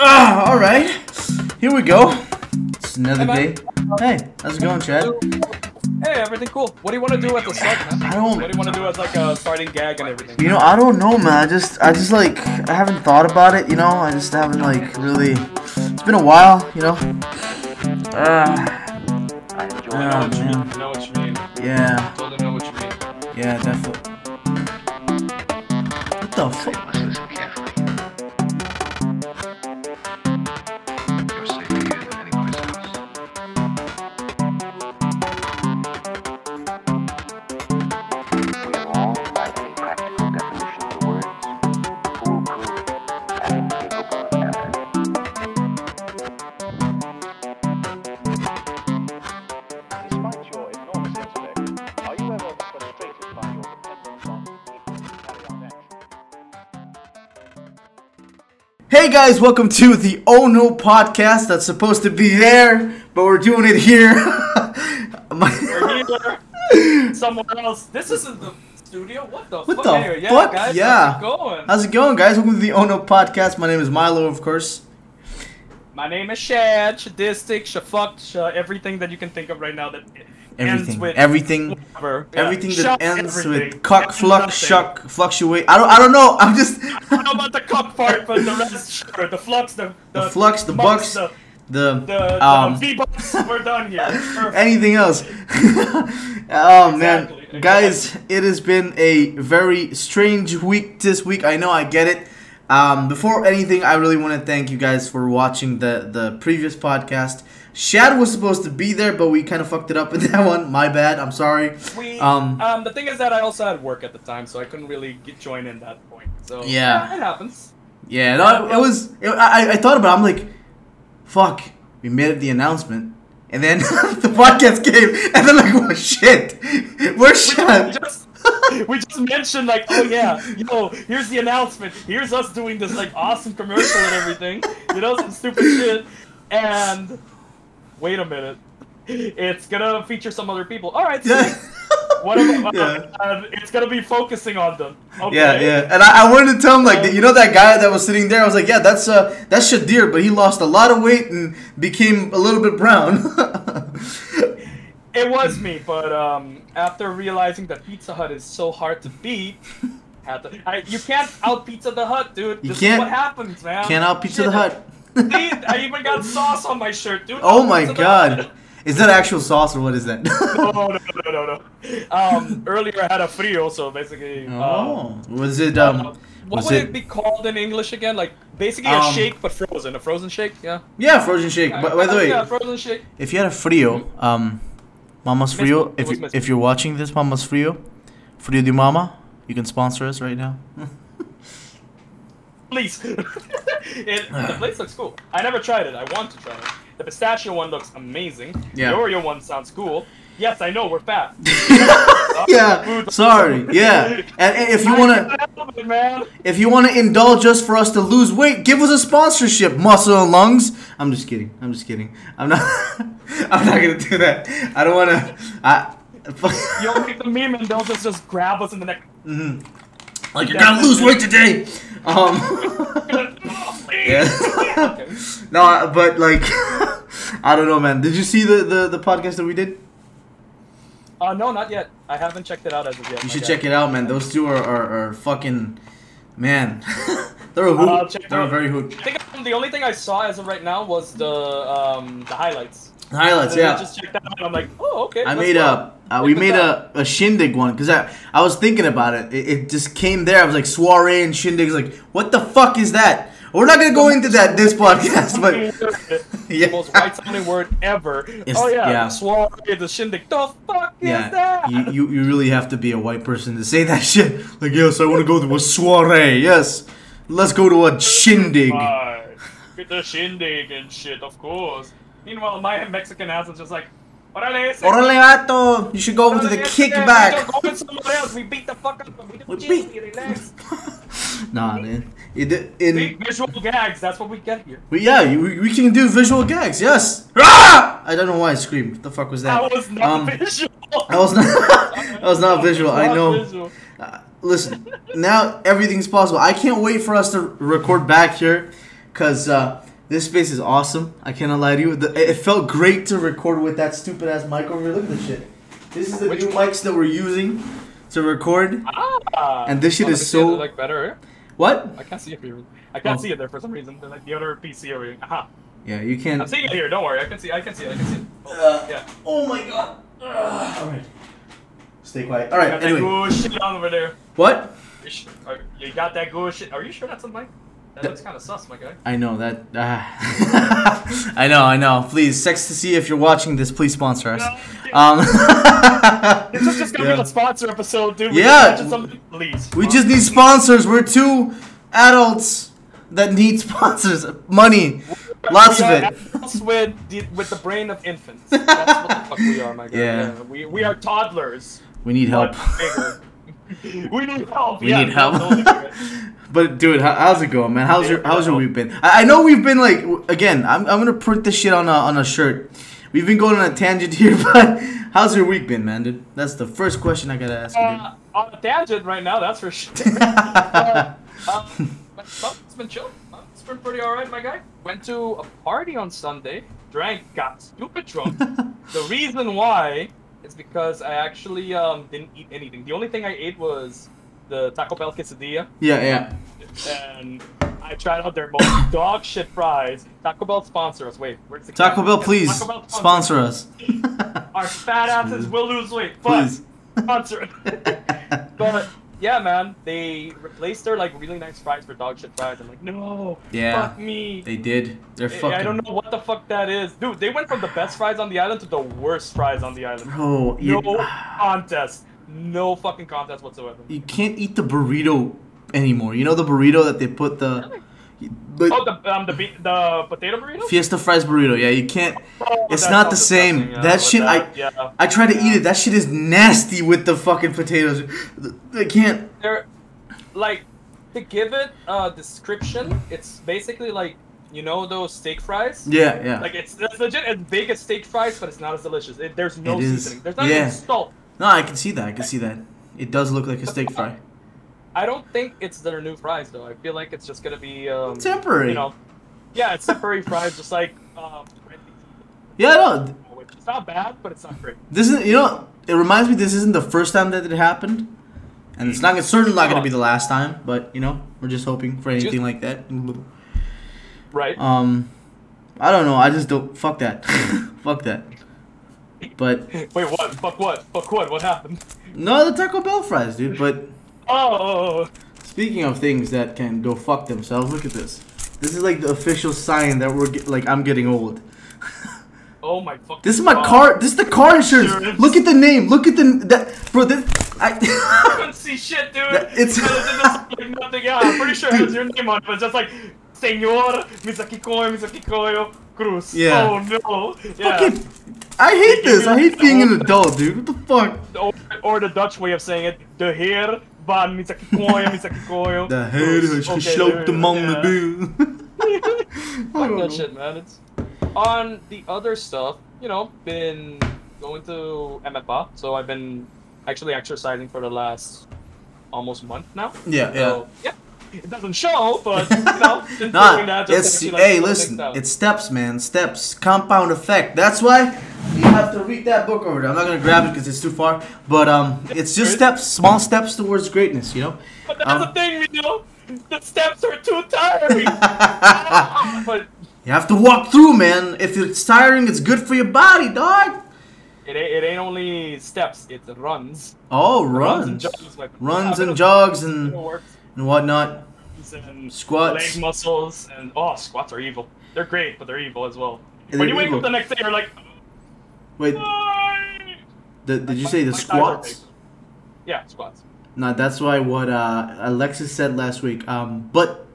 Ah, all right. Here we go. It's another Hey, day. Hey, how's it going, Chad? Hey, everything cool. What do you want to do at the start, man? I don't- What do you want to do as like a starting gag and everything? You know, I don't know, man. I just, I just like, I haven't thought about it. You know, I just haven't like really. It's been a while, you know. Ah, I know Oh, what you man. mean. I know what you mean. yeah, Totally know what you mean. yeah, definitely. What the fuck? Hey guys, welcome to the Oh No podcast. That's supposed to be there, but we're doing it here. My- We're here. Somewhere else. This isn't the studio. What the What fuck? the Anyway, yeah, fuck? Guys, Yeah. How's it going? How's it going, guys? Welcome to the Oh No podcast. My name is Milo, of course. My name is Shad, Shadistic, Shafuck, Sh- everything that you can think of right now that Everything, with everything, whatever. Yeah. everything that Shuck ends everything. with cuck, And fluck, shuck, fluctuate. I don't, I don't know. I'm just I don't know about the cuck part, but the rest, sure. The flux, the the, The flux, the mux, bucks, the the the, the um V-bucks. We're done here. Perfect. anything else. oh man, Exactly, guys, it has been a very strange week this week. I know, I get it. Um, before anything, I really want to thank you guys for watching the the previous podcast. Shad was supposed to be there, but we kind of fucked it up in that one. My bad. I'm sorry. We, Um, um, the thing is that I also had work at the time, so I couldn't really get join in that point. So Yeah. it happens. Yeah, no, it was. It, I, I thought about. it. I'm like, fuck. We made the announcement, and then the podcast came, and then like, oh shit, where's Shad? we just mentioned like, oh yeah, yo, here's the announcement. Here's us doing this like awesome commercial and everything. You know, some stupid shit. And wait a minute, it's gonna feature some other people. All right, Yeah. What about, Yeah. uh, it's gonna be focusing on them. Okay. Yeah, yeah, and I, I wanted to tell him like, you know that guy that was sitting there. I was like, yeah, that's uh, that's Shadir, but he lost a lot of weight and became a little bit brown. It was me, but um, after realizing that Pizza Hut is so hard to beat, had to, I, you can't out Pizza the Hut, dude. You can't- is what happens, man. Can't out Pizza Shit. the Hut. See, I even got sauce on my shirt, dude. oh my god, is that actual sauce or what is that? No, no, no, no, no. Um, earlier I had a frio, so basically. oh, was it uh, um, what was would it, it? be called in English again? Like basically Um, a shake but frozen, a frozen shake. Yeah. Yeah, frozen shake. But by the way, yeah, frozen shake. If you had a frio, um, Mama's Frio, if you, if you're watching this, Mama's Frio, Frio di Mama, you can sponsor us right now. Please. it, the place looks cool. I never tried it. I want to try it. The pistachio one looks amazing. Yeah. The Oreo one sounds cool. Yes, I know we're fat. yeah, sorry. Yeah, and, and if you wanna, can't help it, man. if you wanna indulge us for us to lose weight, give us a sponsorship, Muscle and Lungs. I'm just kidding. I'm just kidding. I'm not. I'm not gonna do that. I don't wanna. I. You'll make the meme and they'll just, just grab us in the neck. Mhm. Like you're gonna lose weight today. Um. Yeah. No, but like, I don't know, man. Did you see the, the, the podcast that we did? Uh, no, not yet. I haven't checked it out as of yet. You should check it out, man. Those two are, are, are fucking, man. they're a hoot. It they're a very hoot. I think um, the only thing I saw as of right now was the um the highlights. Highlights, then I yeah. just checked that out and I'm like, oh okay. I made a, uh, we made a, a shindig one because I, I was thinking about it. it. It just came there. I was like soiree and shindig. Like, what the fuck is that? We're not gonna go into that this podcast, but the yeah. most white sounding word ever. It's- oh yeah, yeah. soiree, the shindig. The fuck is that? you, you you really have to be a white person to say that shit. Like, yes, I want to go to a soiree. Yes, let's go to a shindig. Get the shindig and shit, of course. Meanwhile, my Mexican ass is just like, Orale, Orale, vato, you should go over to the Orale, ese, We kickback. go with somewhere else. We beat the fuck up. We We beat- relax. Nah, man. It, See, in, visual gags. That's what we get here. we, yeah, you- we, we can do visual gags. Yes. Ah! I don't know why I screamed. What the fuck was that? That was not Um, visual. That was not. that was not visual. I Not know. visual. Uh, listen, now everything's possible. I can't wait for us to record back here, cause uh, This space is awesome. I cannot lie to you. The, it felt great to record with that stupid ass mic over here. Look at this shit. This is the Which new one? mics that we're using to record. Ah, And this shit is so- like better. What? I can't see it here. I can't Oh. see it there for some reason. Like the other PC over here. Aha. Yeah, you can't. I'm seeing it here. Don't worry. I can see. I can see it. I can see it. Oh, Uh, yeah. Oh my god. All right. Stay quiet. All right. You right. got that Anyway, good shit on over there. what? You, you got that good shit. Are you sure that's a mic? That That- looks kind of sus, my guy. I know that. Uh, I know. I know. Please, sex to see if you're watching this. Please sponsor us. Um. This is just gonna yeah. be a sponsor episode, dude. We Yeah. just please. We just need sponsors. We're two adults that need sponsors. Money. Lots we of it. with the, with the brain of infants. That's what the fuck we are, my guy. Yeah. We, we are toddlers. We need help. we need help. We yeah, need help. Don't- don't do it. But dude, how, how's it going, man? How's your how's your week been? I, I know we've been like again. I'm, I'm gonna print this shit on a on a shirt. We've been going on a tangent here, but how's your week been, man, dude? That's the first question I gotta ask you, Uh, on a tangent right now, that's for sure. uh, uh, but well, it's been chill. Uh, It's been pretty alright, my guy. Went to a party on Sunday, drank, got stupid drunk. the reason why is because I actually um, didn't eat anything. The only thing I ate was the Taco Bell quesadilla, Yeah, yeah. and I tried out their most dog shit fries. Taco Bell sponsor us. Wait, where's the Taco Bell, Taco please Bell sponsor us. Our fat asses will lose weight. But Please. sponsor. but yeah, man, they replaced their like really nice fries for dog shit fries. I'm like, no, Yeah. fuck me. They did. They're I- fucking. I don't know what the fuck that is, dude. They went from the best fries on the island to the worst fries on the island. Bro, you, No contest. No fucking contest whatsoever. you can't eat the burrito anymore. You know the burrito that they put the, the Oh, the um the be- the potato burrito. Fiesta fries burrito. Yeah, you can't. Oh, It's not the same. yeah, that shit, that, I yeah. I try to Yeah. eat it. That shit is nasty with the fucking potatoes. I can't. they're like to give it a description it's basically like you know those steak fries Yeah, yeah. like it's, it's legit as big as steak fries but it's not as delicious it, there's no It seasoning there's not Yeah. even salt no, I can see that. I can see that. It does look like a steak fry. i don't think it's their new fries though i feel like it's just gonna be um Temporary. you know yeah it's temporary fries just like um Yeah, no. is not bad but it's not great This is you know. It reminds me. This isn't the first time that it happened, and it's not. It's certainly not going to be the last time. But you know, we're just hoping for anything like that. right Um, I don't know. I just don't. Fuck that. fuck that. But wait what fuck what fuck what what happened no, the Taco Bell fries, dude. But oh Speaking of things that can go fuck themselves, look at this. This is like the official sign that we're get, like I'm getting old. oh my fucking This is my God. car. This is the car insurance. Insurance. Look at the name. Look at the that bro. This I I. couldn't see shit, dude. That- it's- like nothing. Yeah, I'm pretty sure it has your name on it, but it's just like Senor Misaki Koyo, Misaki Koyo Cruz. Yeah. Oh no. Yeah. fucking, I hate this. I hate being an adult, dude. What the fuck? Or, or the Dutch way of saying it, de heer van Misaki Koyo, Misaki Koyo. The head Cruz. is Okay, gesloopt there- man yeah. de. Fuck that oh. shit, man. It's on the other stuff. You know, been going to MFA, so I've been actually exercising for the last almost month now. Yeah, yeah. Yeah. It doesn't show, but you know, Nah, that it's like, hey, listen, it's steps, man, steps, compound effect. That's why you have to read that book over there. I'm not gonna grab it because it's too far, but um, it's just steps, small steps towards greatness, you know. But that's um, the thing, you know, the steps are too tiring. but You have to walk through, man. If it's tiring, it's good for your body, dog. it ain't, it ain't only steps; it runs. Oh, and runs, jogs, like, runs and jogs and and whatnot. and Squats. leg muscles, and oh, squats are evil. They're great, but they're evil as well. Yeah, when you wake evil. up the next day, you're like, Wait, the, did you say the My thighs are big. squats? Yeah, squats. No, that's why what uh, Alexis said last week. Um, but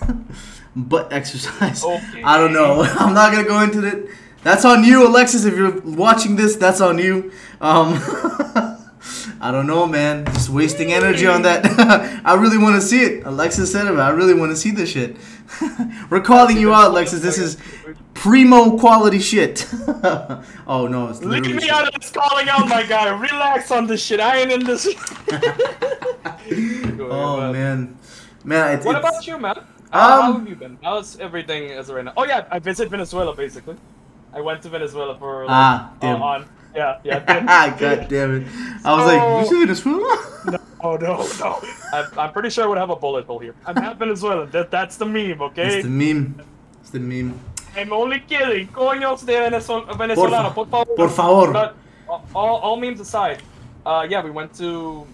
butt exercise. Okay. I don't know. I'm not gonna go into it. That's on you, Alexis. If you're watching this, that's on you. Um, I don't know, man. Just wasting energy on that. I really want to see it. Alexis said it. I really want to see this shit. We're calling you out, Alexis. This is primo quality shit. oh no, it's Leave literally. me out of this calling out, my guy. Relax on this shit. I ain't in this. Oh man, man. It's, What it's- about you, man? How, how Um, have you been? How's everything as of right now? Oh yeah, I visited Venezuela basically. I went to Venezuela for like, Ah, uh, damn. on yeah yeah. God damn it! I was like, you So- see Venezuela? No, oh, no, no. I'm, I'm pretty sure I would have a bullet hole here. I'm half Venezuelan. That, that's the meme, okay? It's the meme. It's the meme. I'm only kidding. Coños de Venezuel- Venezolano, por favor. por favor. But all, all memes aside, uh, yeah, we went to,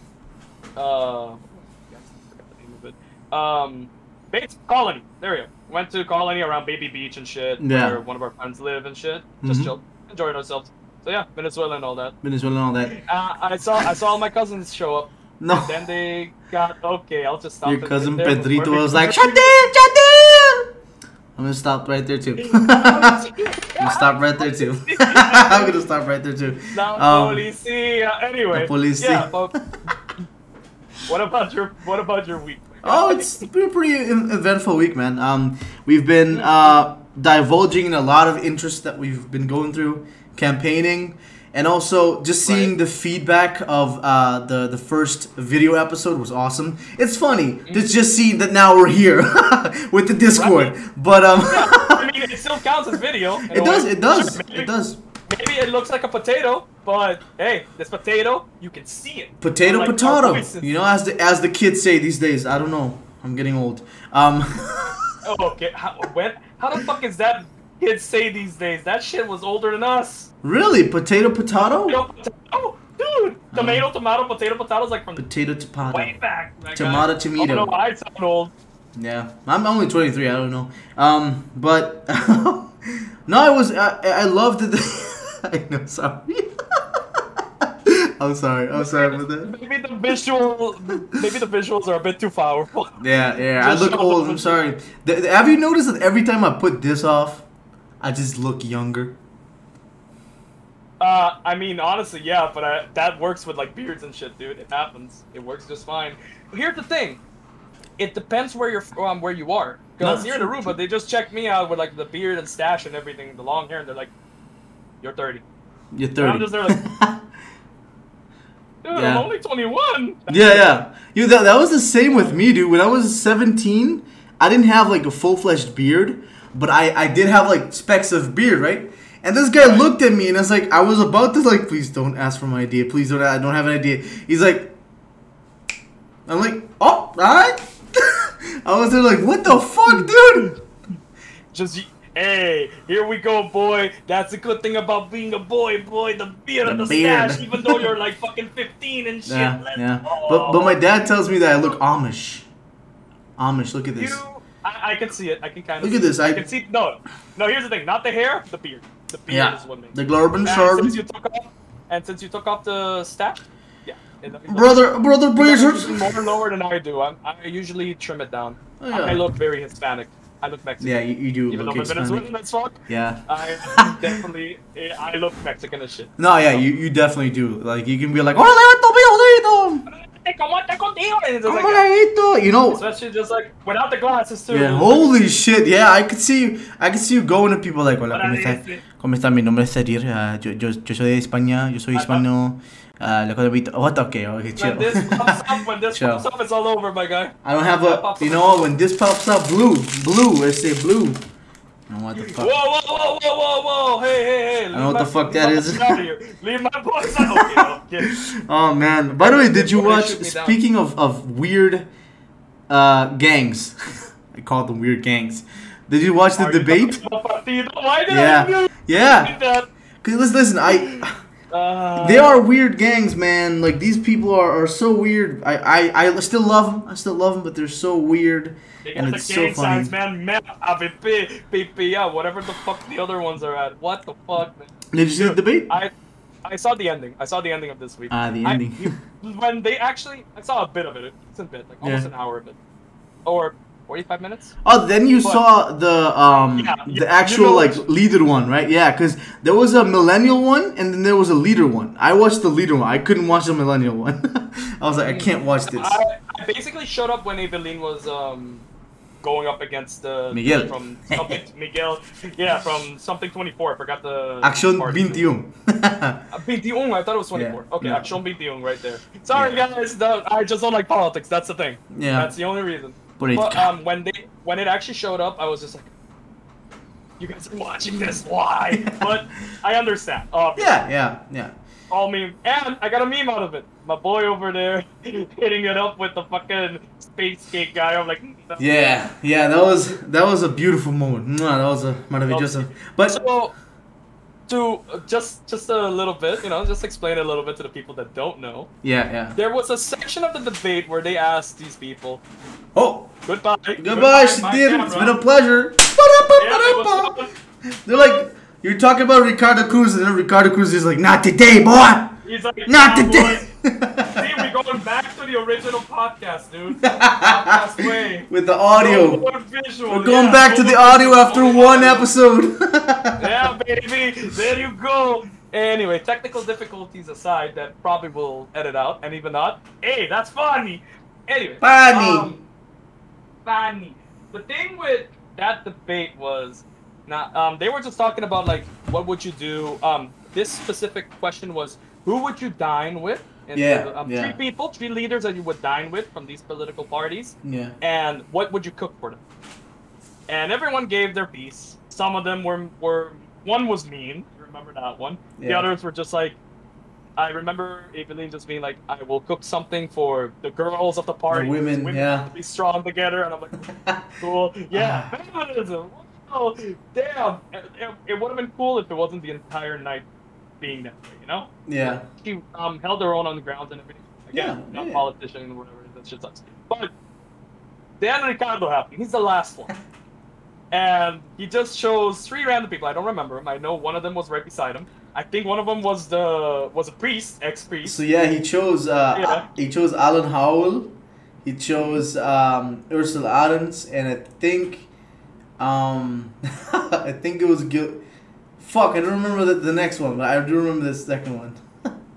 uh, forgot the name of it. Um, Bates Colony. There we go. Went to Colony around Baby Beach and shit, Yeah. where one of our friends live and shit. Just Mhm. chill, enjoying ourselves. So yeah, Venezuela and all that. Venezuela and all that. Uh, I saw I saw all my cousins show up. No. Then they got okay. I'll just stop. Your cousin Pedrito was like, Chantel, Chantel! I'm gonna stop right there too. I'm gonna stop right there too. I'm gonna stop right there too. La Um, policía. Anyway. La policía. Yeah. What about your What about your week? Oh, it's been a pretty eventful week, man. Um, we've been uh, divulging in a lot of interests that we've been going through, campaigning, and also just seeing Right. the feedback of uh, the the first video episode was awesome. It's funny Mm. to just see that now we're here with the Discord, Right. but um, I mean, it still counts as video. it does, it does, Sure, maybe, it does. Maybe it looks like a potato, but hey, this potato, you can see it. Potato, our potato. You know, as the as the kids say these days. I don't know. I'm getting old. Um, Oh, okay. How, when? How the fuck is that? Kids say these days that shit was older than us. really, potato, potato, Tomato, potato, oh, dude, tomato, tomato, potato, potato is like from potato, potato. way back. my guy. Tomato, Oh tomato. no, I sound old. Yeah, I'm only 23. I don't know. Um, but no, I was. I, I loved it. I know. Sorry. I'm sorry. I'm sorry about that. Maybe the visual, maybe the visuals are a bit too powerful. Yeah, yeah. I look old. I'm sorry. Th- th- have you noticed that every time I put this off, I just look younger? Uh, I mean, honestly, yeah, but I, that works with like beards and shit, dude. It happens. It works just fine. But here's the thing. It depends where you're from, where you are. Because here in Aruba, they just checked me out with like the beard and stash and everything, the long hair, and they're like, "You're 30." You're And I'm 30. just there like, dude, Yeah. I'm only 21. Yeah, yeah. You that, that was the same with me, dude. When I was 17, I didn't have like a full-fledged beard, but I I did have like specks of beard, right? And this guy looked at me and I was like, I was about to like, please don't ask for my idea. Please don't. I don't have an idea. He's like, I'm like, oh, all right. I was there like, what the fuck, dude? Just, hey, here we go, boy. That's a good thing about being a boy, boy. The beard and The the beard. stash, even though you're like fucking 15 and shit. Yeah, Let's yeah. go. But but my dad tells me that I look Amish. Amish, look at this. You, I, I can see it. I can kind of Look at this, I, I- can see. No, no. Here's the thing. Not the hair. The beard. The beard Yeah, is what makes. the it. Glorben And Shard. since you took off, and since you took off the stack, yeah. it- it- Brother, brother, Blazers. more lower than I do. I'm, I usually trim it down. Oh, I look very Hispanic. I look Mexican. Yeah, you, you do Even though look I'm Hispanic. Venezuelan as fuck, Yeah. I definitely I look Mexican as shit. No, yeah, you, you definitely do. Like you can be like, "Hola, Hey, ¿cómo está contigo? And it's just like, You know, especially just like without the glasses too. yeah. Holy shit, yeah. I could see you. I could see you going to people like, "Hola, cómo estás? ¿Cómo está? Mi nombre es Sadir. ah, yo, yo, yo soy de España. Yo soy Ah, hispano. La cosa bonita. What? Okay, okay, chill. When this pops up, when this Chill. pops up, it's all over, my guy. I don't have a. You know, when this pops up, blue, blue. I say blue. I don't know what the Whoa, fuck. whoa, whoa, whoa, whoa, whoa! Hey, hey, hey! Leave know what the fuck leave my boys out here. Leave my boys out. Okay. Oh man! By the way, did you watch? shoot me down. Speaking of of weird uh, gangs, I call them weird gangs. Did you watch the debate? talking? Why did Yeah, yeah. that? Cause listen, I Uh, they are weird gangs, man. Like these people are, are so weird. I, I I still love them. I still love them, but they're so weird, They and it's the so funny. signs, man. AVP, PPA, whatever the fuck the other ones are at. What the fuck, man? Did you see the debate? I, I saw the ending. I saw the ending of this week. Ah, the I- ending. when they actually, I saw a bit of it. It's a bit, like almost Yeah. an hour of it, or forty-five minutes. Oh, then you But- saw the um Yeah, the actual like leader one, right? Yeah, because there was a millennial one and then there was a leader one. I watched the leader one. I couldn't watch the millennial one. I was like, I can't watch this. I, I basically showed up when Evelyn was um going up against uh, Miguel. from something Miguel. Yeah, from something twenty four. I forgot the Action party. 21. Uh, 21, I thought it was 24. Yeah, Okay, no. Action 21 right there. Sorry Yeah. guys, the, I just don't like politics. That's the thing. Yeah. That's the only reason. But it But um, when they when it actually showed up, I was just like, "You guys are watching this? Why?" but I understand. Obviously. yeah, yeah, yeah. all meme, and I got a meme out of it. My boy over there hitting it up with the fucking space cake guy. I'm like, "Mm, Yeah, yeah, that was that was a beautiful moment. That was a maravilloso. But So, to just just a little bit, you know, just explain a little bit to the people that don't know. yeah, yeah. There was a section of the debate where they asked these people, Oh, "Goodbye, goodbye, my Shadir. It's camera." been a pleasure. Yeah, They're like, you're talking about Ricardo Croes, and then Ricardo Croes is like, not today, boy. He's like, Not today. boy." See, we're going back to the original podcast, dude. Podcast way. With the audio. more visual, We're going yeah, back to the audio after one audio. episode. yeah, baby. There you go. Anyway, technical difficulties aside, that probably will edit out, and even not. Hey, that's funny. Anyway. Funny. um, funny. The thing with that debate was, not. Um, they were just talking about like, what would you do? Um, this specific question was, who would you dine with? And Yeah, there were, um, yeah. Three people, three leaders that you would dine with from these political parties yeah. and what would you cook for them? And everyone gave their piece. Some of them were were one was mean. You remember that one? Yeah. The others were just like. I remember Evelyn just being like, "I will cook something for the girls of the party. The women, yeah. will be strong together." And I'm like, "Cool, yeah, feminism. Oh, damn, it, it, it would have been cool if it wasn't the entire night being that way, you know." Yeah. she um, held her own on the grounds and everything. Again, Yeah, not yeah. politician or whatever. That shit sucks. But Dan Ricardo happened. He's the last one, and he just chose three random people. I don't remember them. I know one of them was right beside him. I think one of them was the was a priest, ex priest. So yeah, he chose uh, Yeah. he chose Alan Howell, he chose um, Ursula Arends, and I think um, I think it was Gil. Fuck, I don't remember the, the next one, but I do remember the second one.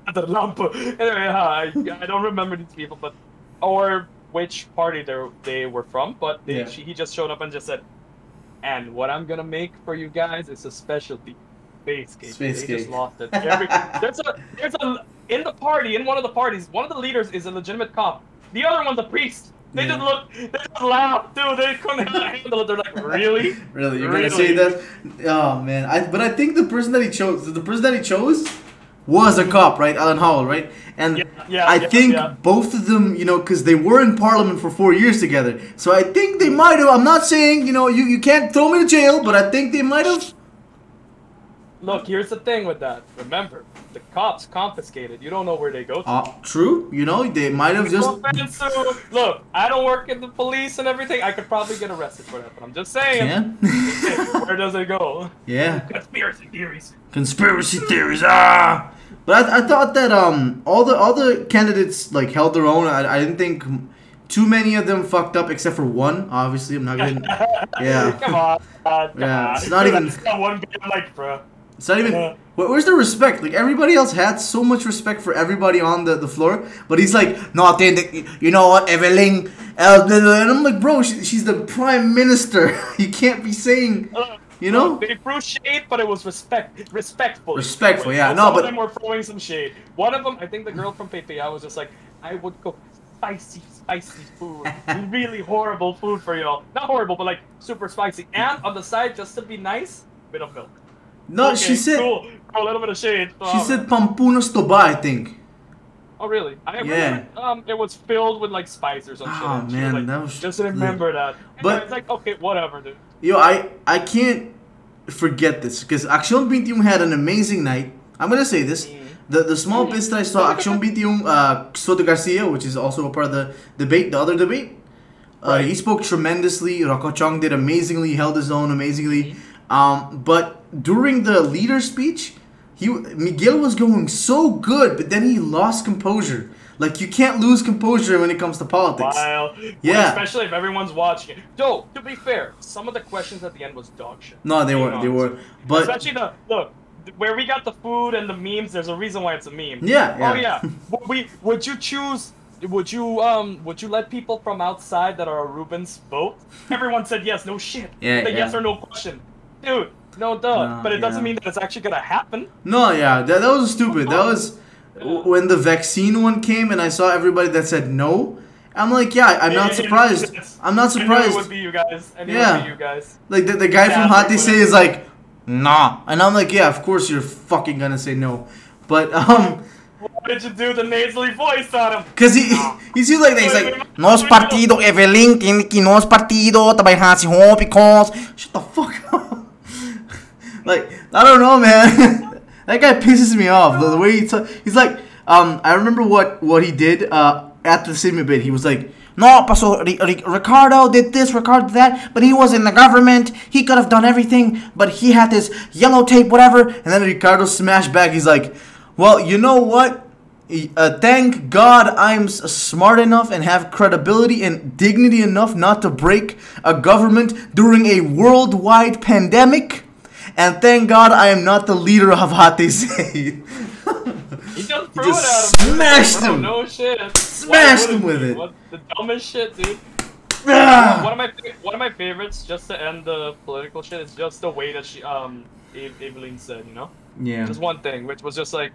the lump. Anyway, uh, I, I don't remember these people, but or which party they they were from. But they, Yeah. she, he just showed up and just said, "And what I'm gonna make for you guys is a specialty, space cake." Space they cake. just lost it. Every, there's a there's a in the party in one of the parties. One of the leaders is a legitimate cop. The other one's a priest. They Yeah. just look. They just laugh, dude. They couldn't handle it. They're like, really? Really, you're gonna say that? Oh man, I but I think the person that he chose, the person that he chose, was a cop, right? Alan Howell, right? And Yeah, yeah, I yeah, think yeah. both of them, you know, because they were in Parliament for four years together. So I think they might have. I'm not saying, you know, you, you can't throw me to jail, but I think they might have. Look, here's the thing with that. Remember, the cops confiscated. You don't know where they go to. Uh, true, you know, they might have just. To- look, I don't work in the police and everything. I could probably get arrested for that, but I'm just saying. Yeah. Where does it go? yeah. Conspiracy theories. Conspiracy theories, ah. But I, I thought that um all the all the candidates like held their own. I, I didn't think too many of them fucked up except for one. Obviously, I'm not gonna. Yeah. Come on. Yeah, it's not even- one guy like, bro. It's not even. Yeah. Where's the respect? Like everybody else had so much respect for everybody on the, the floor, but he's like, no, the, you know what, Evelyn, uh, blah, blah," and I'm like, bro, she, she's the prime minister. you can't be saying, you know. They threw shade, but it was respect, respectful. Respectful, yeah. And No, some but- of them were throwing some shade. One of them, I think the girl from Pepe, I was just like, I would cook spicy, spicy food, really horrible food for y'all. Not horrible, but like super spicy. And on the side, just to be nice, bit of milk. No, Okay, she said cool. a little bit of shade. she Oh. said pampunos toba, I think. Oh really? I Yeah. remember, um, it was filled with like spice or some shit. Oh, she was man, like, that was- just remember that. And But- it's like okay, whatever, dude. Yo, I I can't forget this because Action 21 had an amazing night. I'm gonna say this. Mm. The, the small bits that I saw, Action 21, uh, Soto Garcia, which is also a part of the debate, the other debate, uh, Right. he spoke tremendously. Rocco Chong did amazingly, held his own amazingly. Um, but during the leader speech, he Miguel was going so good, but then he lost composure. Like you can't lose composure when it comes to politics. Yeah. especially if everyone's watching it. Though, to be fair, some of the questions at the end was dog shit. No, they were, they were, but Especially the look where we got the food and the memes. There's a reason why it's a meme. Yeah, Oh yeah. yeah. Would we would you choose? Would you um would you let people from outside that are Rubens vote? Everyone said yes. No shit. Yeah, The yeah. yes or no question, dude. No duh. No, but it doesn't mean that it's actually gonna happen. No, yeah, that, that was stupid. That was when the vaccine one came, and I saw everybody that said no, I'm like, yeah, I'm not surprised. I'm not surprised. it would be you guys. I knew it Yeah. would be you guys. Like the, the guy from Yeah, Hot They like Say is like, nah, and I'm like, yeah, of course you're fucking gonna say no, but um, Why did you do the nasally voice on him? cause he he seems like that. He's like, nos partido Evelyn tiene que nos partido trabajar si home because shut the fuck up. Like I don't know, man. that guy pisses me off. The, the way he t- he's like, um, I remember what what he did uh at the same bit. He was like. No, so Ri- Ri- Ricardo did this, Ricardo did that, but he was in the government. He could have done everything, but he had this yellow tape, whatever. And then Ricardo smashed back. He's like, "Well, you know what? Uh, thank God I'm smart enough and have credibility and dignity enough not to break a government during a worldwide pandemic. And thank God I am not the leader of They He just threw just it at him. smashed Bro, him. No shit. Smashed him with it. What the dumbest shit, dude. Ah. One of my one of my favorites, just to end the political shit, is just the way that she um Eve- Evelyn said, you know, yeah. just one thing, which was just like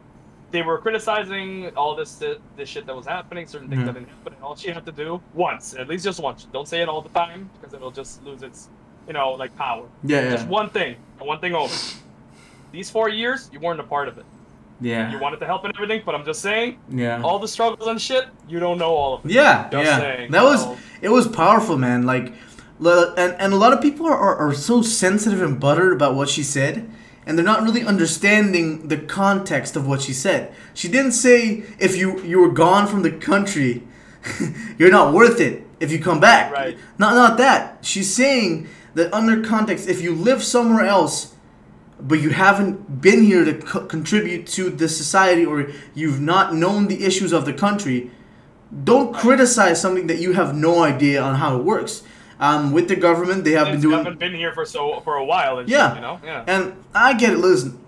they were criticizing all this this shit that was happening, certain things Mhm. that didn't happen, and all she had to do once, at least just once. Don't say it all the time because it'll just lose its, you know, like power. Yeah, yeah. Just one thing, one thing over. These four years, you weren't a part of it. Yeah. You wanted to help and everything, but I'm just saying, Yeah. all the struggles and shit, you don't know all of it. Yeah, Just yeah. saying, that was so- it was powerful, man. Like, and and a lot of people are, are, are so sensitive and buttered about what she said, and they're not really understanding the context of what she said. She didn't say if you you were gone from the country, you're not worth it if you come back. Right. Not not that. She's saying that under context, if you live somewhere else but you haven't been here to co- contribute to the society or you've not known the issues of the country, don't criticize something that you have no idea on how it works. Um, with the government, they have been doing. haven't been here for so for a while. Yeah. you know, yeah. And I get it. Listen,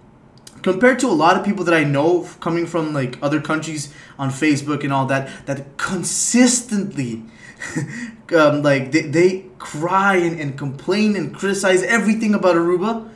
compared to a lot of people that I know coming from like other countries on Facebook and all that, that consistently, um, like they, they cry and, and complain and criticize everything about Aruba.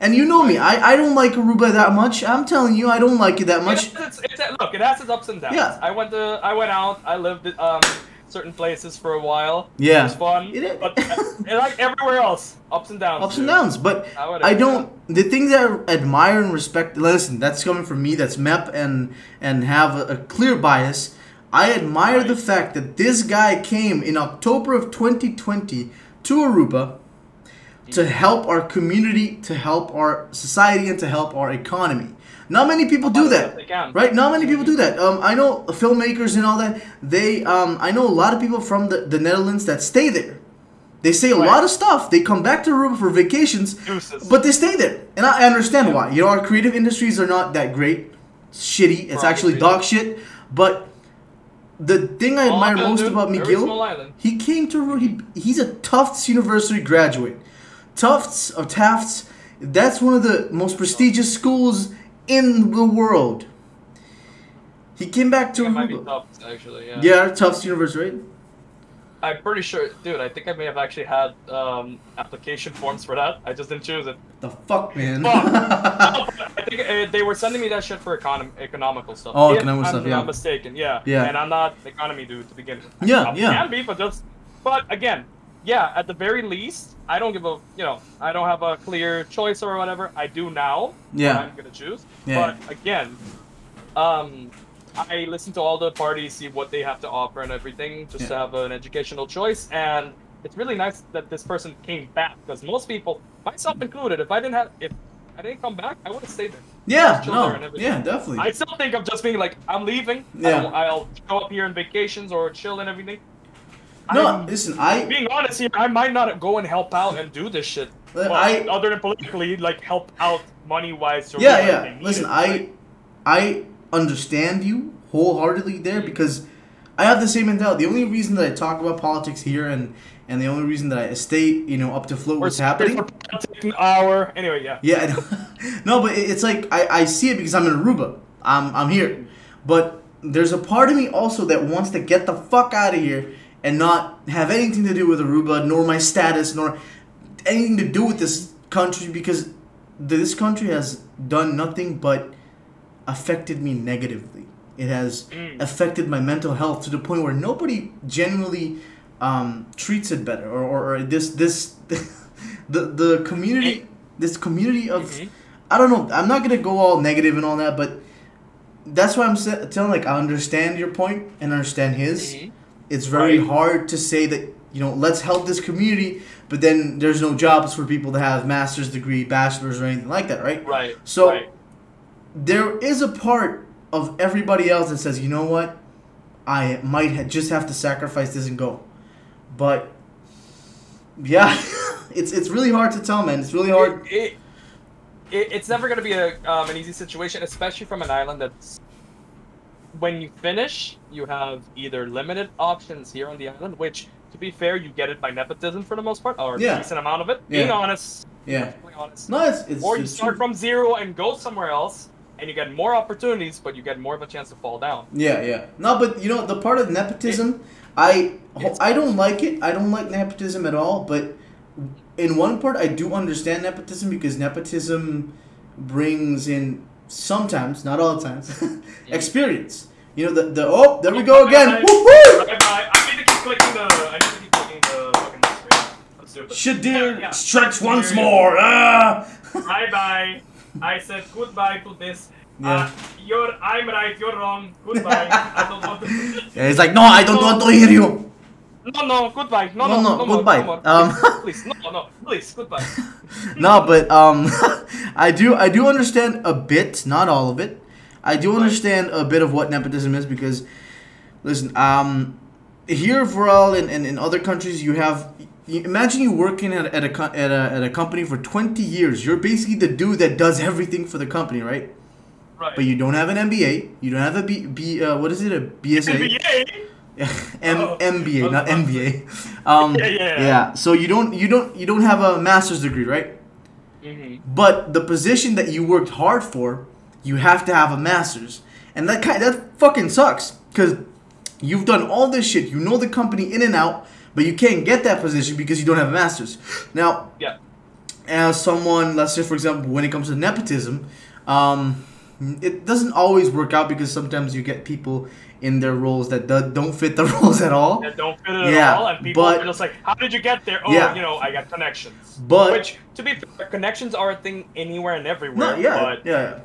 And you know me, I, I don't like Aruba that much. I'm telling you, I don't like it that much. It has its, it's, look, it has its ups and downs. Yeah. I went to, I went out, I lived um, certain places for a while. Yeah. It was fun. It is. but uh, like everywhere else, ups and downs. ups and downs. But I I don't. The things that I admire and respect. Listen, that's coming from me. That's MEP and and have a, a clear bias. I admire the fact that this guy came in October of 2020 to Aruba to help our community, to help our society, and to help our economy. Not many people do that, right? Not many people do that. Um, I know filmmakers and all that. They, um, I know a lot of people from the, the Netherlands that stay there. They say a Right. lot of stuff. They come back to Aruba for vacations, Deuces. but they stay there, and I understand Yeah. why. You know, our creative industries are not that great. It's shitty. It's For actually dog shit. But the thing I admire most dude. about Very Miguel—he came to he, he's a Tufts University graduate. Tufts of Tafts, that's one of the most prestigious schools in the world. He came back to be Aruba. actually. Yeah. Yeah, Tufts University, right? I'm pretty sure, dude. I think I may have actually had um, application forms for that. I just didn't choose it. The fuck, man. Fuck. I think uh, they were sending me that shit for econom- economical stuff. Oh, If economical I'm stuff, not yeah. mistaken, yeah. Yeah. And I'm not an economy dude to begin with. Yeah, I yeah. Can be, but just. But again, yeah. At the very least, I don't give a. You know, I don't have a clear choice or whatever. I do now. Yeah. I'm gonna choose. Yeah. But again, um, I listen to all the parties, see what they have to offer and everything, just to have an educational choice. And it's really nice that this person came back because most people, myself included, if I didn't have, if I didn't come back, I would have stayed there. yeah, Just chill there and no, yeah, definitely. I still think of just being like, I'm leaving. Yeah. I'll, I'll go up here on vacations or chill and everything. no, I'm- listen, I being honest here, I might not go and help out and do this shit. Well, Well, I- other than politically, like help out money wise. yeah, yeah. Listen, I I understand you wholeheartedly there mm-hmm. because I have the same mentality. The only reason that I talk about politics here and and the only reason that I stay, you know, up to float what's happening. An hour. Anyway, yeah. Yeah, no, but it's like I, I see it because I'm in Aruba. I'm I'm here, but there's a part of me also that wants to get the fuck out of here and not have anything to do with Aruba, nor my status, nor anything to do with this country because this country has done nothing but affected me negatively. It has Mm. affected my mental health to the point where nobody genuinely um, treats it better, or, or, or this this the the community this community of Mhm. I don't know. I'm not gonna go all negative and all that, but that's why I'm sa- telling like I understand your point and understand his. Mhm. It's very Right. hard to say that you know let's help this community, but then there's no jobs for people to have master's degree, bachelors, or anything like that, right? Right. So right. There is a part of everybody else that says, you know what, I might ha- just have to sacrifice this and go, but yeah, it's it's really hard to tell, man. It's really hard. It, it, it, it's never going to be a, um, an easy situation, especially from an island that's. When you finish, you have either limited options here on the island, which, to be fair, you get it by nepotism for the most part, or Yeah. a decent amount of it. Being Yeah. honest, Yeah. honest. No, it's it's. or you it's start true. from zero and go somewhere else, and you get more opportunities, but you get more of a chance to fall down. Yeah, yeah. No, but you know the part of nepotism, I I don't like it. I don't like nepotism at all. But in one part, I do understand nepotism because nepotism brings in sometimes, not all times, experience. You know the the oh there we go again. Bye, bye. I need to keep clicking the. I need to keep clicking the fucking screen. Let's do it. Shadir Yeah. strikes once more. Ah! Bye bye. I said goodbye to this. Yeah. Uh, you're. I'm right. You're wrong. Goodbye. I don't want to. Yeah, he's like, no, I don't want to hear you. No, no. Goodbye. No, No, no. no, no, more, goodbye. No more. Um, please, please. No, no. Please. Goodbye. no, but um, I do I do understand a bit, not all of it. I do understand a bit of what nepotism is because, listen, um, here for all in, in, in other countries you have. Imagine you working at, at a at a at a company for twenty years. You're basically the dude that does everything for the company, right? Right. But you don't have an MBA. You don't have a B, B uh, what is it a BSA? NBA. M- Oh. MBA, not MBA. Um, Yeah, yeah. yeah. So you don't you don't you don't have a master's degree, right? Mhm. But the position that you worked hard for, you have to have a master's, and that kind that fucking sucks because you've done all this shit. You know the company in and out, but you can't get that position because you don't have a master's. Now, Yeah. as someone, let's say for example, when it comes to nepotism, um, it doesn't always work out because sometimes you get people in their roles that do- don't fit the roles at all. that don't fit it Yeah, at all, and people but- are just like, "How did you get there?" Oh, Yeah. you know, I got connections. But- which, to be fair, connections are a thing anywhere and everywhere. No, yeah, but yeah.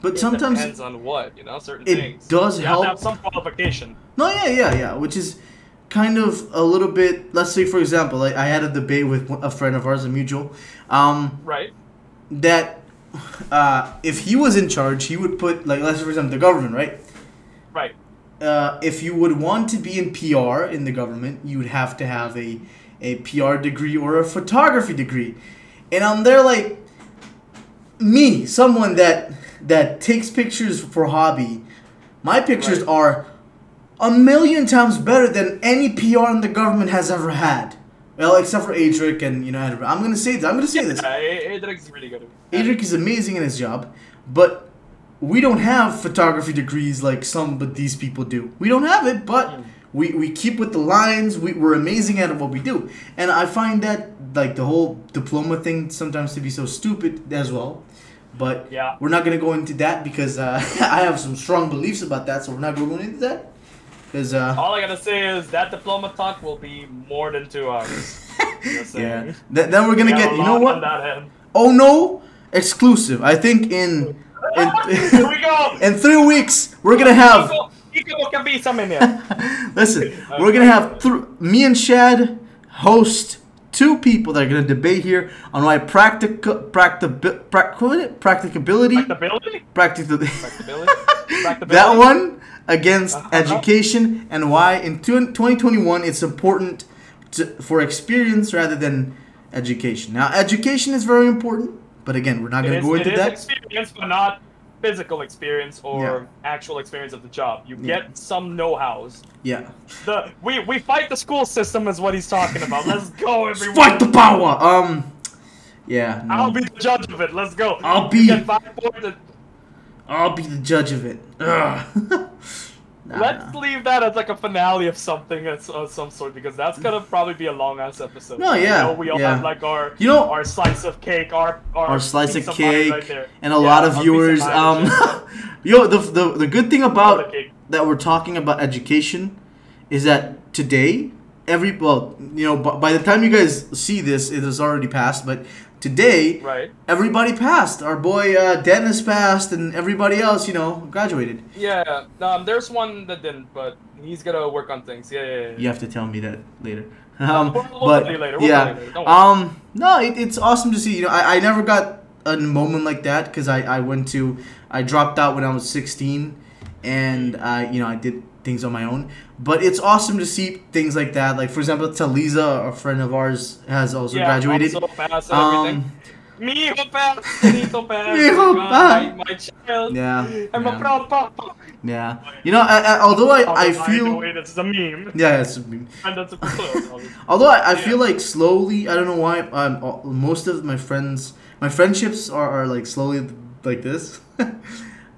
But it sometimes depends on what you know, certain it things. does you help. have to have some qualification. No, yeah, yeah, yeah. Which is kind of a little bit. Let's say, for example, like I had a debate with a friend of ours, a mutual, um, Right. that uh, if he was in charge, he would put like let's say, for example, the government, right? Right. Uh, if you would want to be in PR in the government, you would have to have a a PR degree or a photography degree, and I'm there like me, someone that that takes pictures for hobby. My pictures Right. are a million times better than any PR in the government has ever had. Well, except for Adric and you know. I'm gonna say this. I'm gonna say this. Yeah, Adric's really good. Adric is amazing in his job, but we don't have photography degrees like some but these people do. We don't have it, but Mm. we, we keep with the lines. We, we're amazing at what we do. And I find that like the whole diploma thing sometimes to be so stupid as well. But Yeah. we're not gonna go into that because uh, I have some strong beliefs about that, so we're not going to go into that. Because uh, All I gotta say is that diploma talk will be more than two hours. Yeah, Th- then we're gonna We get you know what? On that end. Oh no, exclusive. I think in in, Here we go. in three weeks we're gonna have. Ikaw, ikaw can be some in here. Listen, we're gonna have th- me and Shad host two people that are gonna debate here on why practical practical practicability Practicability? practical Practicability? Practicability? that one against Uh-huh. education and why in two- 2021 it's important to, for experience rather than education. Now, education is very important, but again, we're not gonna go it into is that. experience, but not physical experience or Yeah. actual experience of the job. You Yeah. get some know-hows. yeah, The we we fight the school system is what he's talking about. Let's go, everyone. fight the power. Um, yeah, no. I'll be the judge of it. Let's go. I'll You be- get five points. I'll be the judge of it. Nah, Let's nah. leave that as like a finale of something of, of some sort because that's gonna probably be a long ass episode. No, yeah, You know, we all yeah. have like our You know- our slice of cake, our our, Our slice of cake right there. and a Yeah, lot of viewers. mind Um, yo, the, the the good thing about that we're talking about education is that today every well you know b- by the time you guys see this it has already passed but today Right. everybody passed our boy uh, dennis passed and everybody else you know graduated Yeah. Um. There's one that didn't, but he's gonna work on things. Yeah. Yeah. yeah. you have to tell me that later um, We'll- we'll but later, we'll yeah um no it, it's awesome to see you know I, I never got a moment like that because I, I went to i dropped out when i was 16 and i you know i did things on my own but it's awesome to see things like that like for example Taliza, a friend of ours has also Yeah, graduated Also passed and everything. um Me who passed, Benito passed. Me who my God, passed. My, my child. Yeah, I'm yeah. a proud papa. yeah you know I, I, although I, I feel way, that's a meme. yeah it's, a meme. And that's a close. Although I, I feel Yeah. like slowly, I don't know why, um, all- most of my friends, my friendships are, are like slowly like this.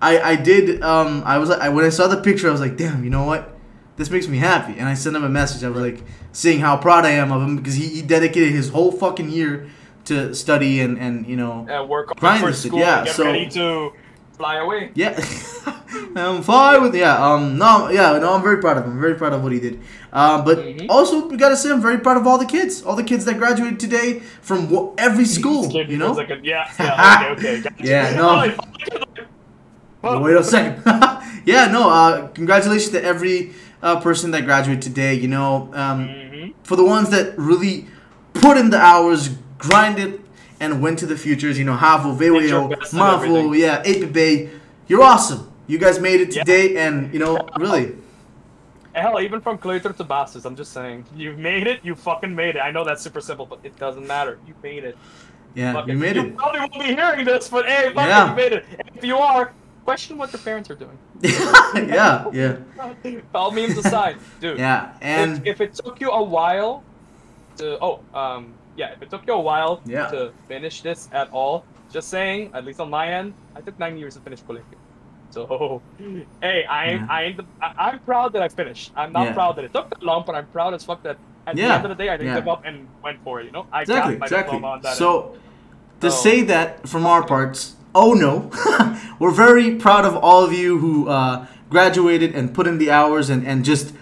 I I did um I was I when I saw the picture I was like damn you know what this makes me happy and I sent him a message I was like seeing how proud I am of him because he, he dedicated his whole fucking year to study and and you know and work on Grind for school yeah, get so- ready to fly away. yeah I'm fine with yeah um no yeah no I'm very proud of him I'm very proud of what he did um but Mhm. also we gotta say I'm very proud of all the kids all the kids that graduated today from every school you know like a- yeah, yeah, okay, okay. Yeah, no. Wait a second. yeah, no. Uh, congratulations to every uh, person that graduated today. You know, um, Mhm. for the ones that really put in the hours, grinded, and went to the futures. You know, Havo, Veo, Mavo, yeah, Ape You're awesome. You guys made it Yeah. today, and you know, really, Hell, even from Claytor to Bastos, I'm just saying, You've made it. You fucking made it. I know that's super simple, but it doesn't matter. You made it. yeah, Fuck you made You it. probably won't be hearing this, but hey, fuck Yeah. you made it. And if you are, question what your parents are doing. yeah, yeah, All memes aside, dude. yeah, and if, if it took you a while to oh um yeah if it took you a while Yeah. to finish this at all just saying at least on my end i took nine years to finish colegio so hey I yeah. I, I I'm proud that i finished i'm not Yeah. proud that it took that long but i'm proud as fuck that at the end of the day i didn't Yeah. give up and went for it you know i exactly, got my exactly. diploma on that end. So to So- say that from our parts, oh no, we're very proud of all of you who uh, graduated and put in the hours and and just.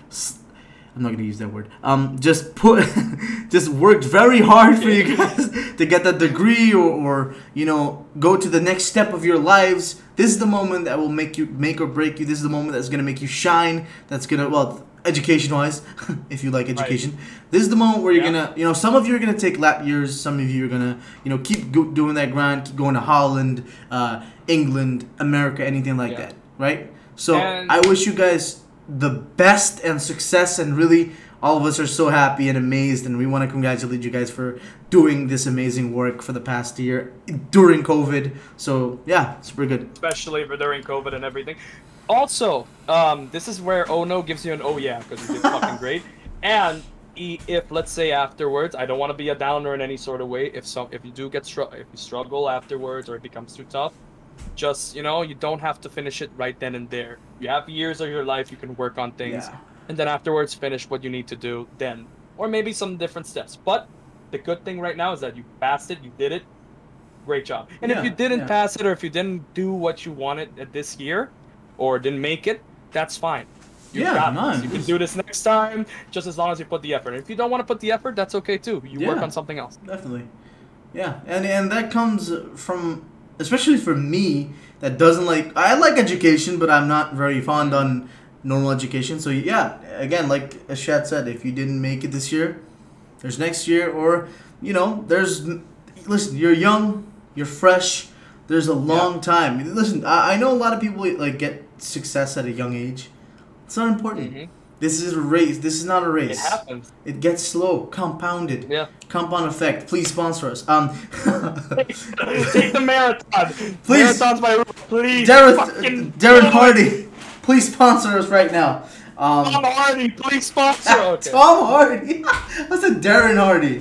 I'm not gonna use that word. Um, just put, just worked very hard for you guys to get that degree or, or you know go to the next step of your lives. This is the moment that will make you make or break you. This is the moment that's gonna make you shine. That's gonna well, education wise, if you like education. This is the moment where you're Yeah. gonna, you know, some of you are gonna take lap years. Some of you are gonna, you know, keep go- doing that grind, keep going to Holland, uh, England, America, anything like Yeah. that, right? So And- I wish you guys the best and success, and really, all of us are so happy and amazed, and we want to congratulate you guys for doing this amazing work for the past year during COVID. So yeah, super good. especially for during COVID and everything. Also, um, this is where Oh No gives you an oh yeah because you did fucking great. And if let's say afterwards, I don't want to be a downer in any sort of way. If some, if you do get str- if you struggle afterwards or it becomes too tough, just you know, you don't have to finish it right then and there. You have years of your life you can work on things, Yeah. and then afterwards finish what you need to do then, or maybe some different steps. But the good thing right now is that you passed it, you did it. Great job. And Yeah, if you didn't yeah. pass it or if you didn't do what you wanted at this year or didn't make it, that's fine. You Yeah, got no, this. You can do this next time just as long as you put the effort. If you don't want to put the effort, that's okay too. You work on something else. Definitely. Yeah, and and that comes from especially for me that doesn't like I like education, but I'm not very fond on normal education. So yeah, again, like as Shad said, if you didn't make it this year, there's next year, or you know, there's listen, you're young, you're fresh. There's a long time. Listen, I, I know a lot of people like get success at a young age. It's not important. Mhm. This is a race. This is not a race. It happens. It gets slow, compounded. Yeah. Compound effect. Please sponsor us. Um, Take the marathon. Please. Marathon's my rule. Please. Darren, fucking Darren. Hardy, please sponsor us right now. Um, Tom Hardy, please sponsor. Okay. Tom Hardy. I said Darren Hardy.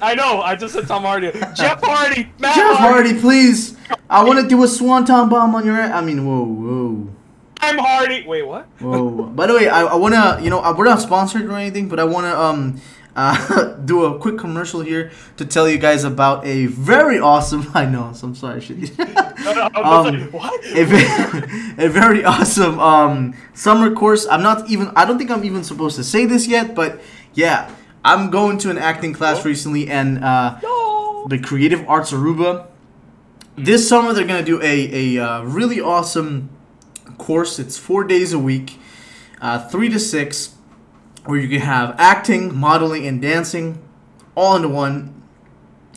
I know. I just said Tom Hardy. Jeff Hardy. Matt Jeff Hardy, please. I want to do a swanton bomb on your. ass. I mean, whoa, whoa. I'm Hardy. Wait, what? Whoa. By the way, I, I wanna you know we're not sponsored or anything, but I wanna um uh, do a quick commercial here to tell you guys about a very awesome. I know, so I'm sorry, shit. No, no, I'm Um, like, what? a, a very awesome um, summer course. I'm not even. I don't think I'm even supposed to say this yet, but yeah, I'm going to an acting class recently, and uh, No. the Creative Arts Aruba. This summer, they're gonna do a a uh, really awesome course. It's four days a week, uh, three to six, where you can have acting, modeling, and dancing all into one.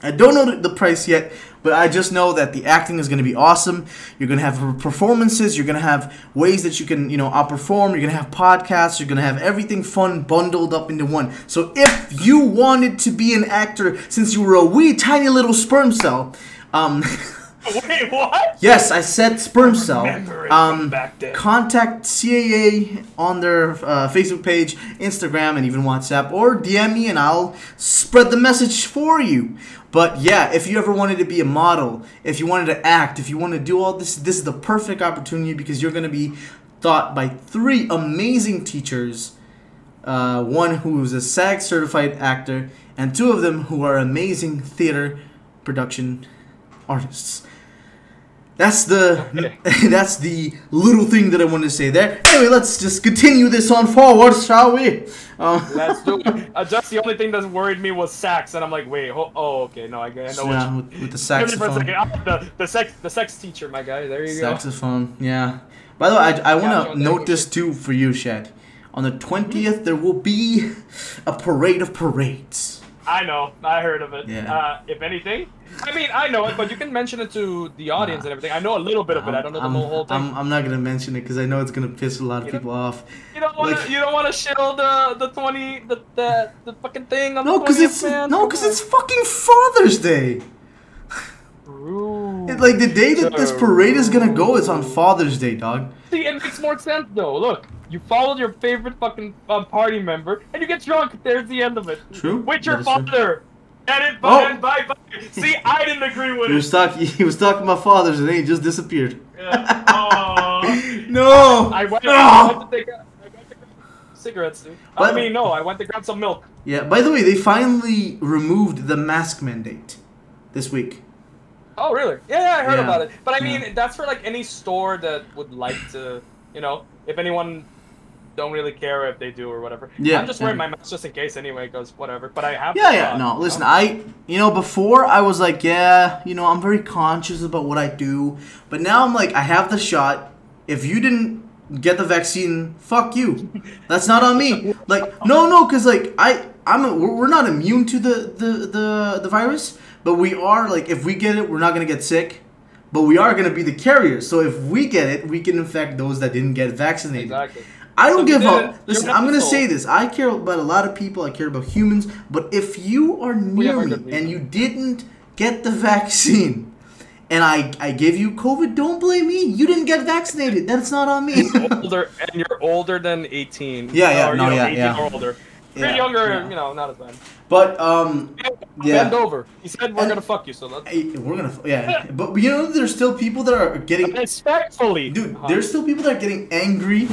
I don't know the- the price yet, but I just know that the acting is going to be awesome. You're going to have performances. You're going to have ways that you can, you know, outperform. You're going to have podcasts. You're going to have everything fun bundled up into one. So if you wanted to be an actor since you were a wee tiny little sperm cell, um, Wait, what? yes, I said sperm cell. Um, back then. contact CAA on their uh, Facebook page, Instagram, and even WhatsApp, or DM me and I'll spread the message for you. But yeah, if you ever wanted to be a model, if you wanted to act, if you want to do all this, this is the perfect opportunity because you're going to be taught by three amazing teachers. Uh, one who is a SAG certified actor, and two of them who are amazing theater production artists. That's the Okay. that's the little thing that I wanted to say there. Anyway, let's just continue this on forward, shall we? Uh, Let's do it. Uh, just the only thing that worried me was sax, and I'm like, wait, ho- oh, okay, no, I, I know yeah, what with, with the you. Give me for a saxophone. second. Ah, the the sex the sex teacher, my guy. There you go. Saxophone, yeah. By the way, I, I want to sure, note this too for you, Shad. On the 20th, there will be a parade of parades. I know. I heard of it. Yeah. Uh, if anything, I mean, I know it, but you can mention it to the audience and everything. I know a little bit of it. I don't know the I'm, whole thing. I'm, I'm not gonna mention it because I know it's gonna piss a lot of You know- people off. you don't want to. like- you don't want to shill the the twenty the the, the fucking thing on No, the because it's man. no, because it's fucking Father's Day. It, like the day that this parade is gonna go is on Father's Day, dog. See, it makes more sense though. Look, you followed your favorite fucking um, party member, and you get drunk. There's the end of it. True. With your That is father. And it Oh. bye bye. See, I didn't agree with He was talking. He was talking about fathers, and then he just disappeared. Yeah. No. I went, Ah! I went to take a, I went to grab cigarettes, dude. But- I mean, no, I went to grab some milk. Yeah. By the way, they finally removed the mask mandate this week. Oh, really? Yeah, yeah I heard Yeah. about it. But I mean, Yeah. that's for like any store that would like to, you know, if anyone don't really care if they do or whatever. Yeah, I'm just wearing my mask just in case anyway, because whatever. But I have. Yeah, yeah. No, listen. I, you know, before I was like, yeah, you know, I'm very conscious about what I do, but now I'm like, I have the shot. If you didn't get the vaccine, fuck you. That's not on me. Like, no, no, because like I, I'm, we're not immune to the the the the virus, but we are like, if we get it, we're not gonna get sick. But we are gonna be the carriers. So if we get it, we can infect those that didn't get vaccinated. Exactly. I don't So give up. Listen, I'm gonna say this. I care about a lot of people. I care about humans. But if you are near me and you didn't get the vaccine, and I I gave you COVID, don't blame me. You didn't get vaccinated. That's not on me. older, and you're older than 18. Yeah, yeah, no, yeah, 18 yeah. or older. If Yeah, you're younger, yeah. you know, not as bad. But um, Yeah. Bend over. He said we're And- gonna fuck you, so let's. hey, we're gonna yeah. But you know, there's still people that are getting Respectfully, Dude, Uh-huh. there's still people that are getting angry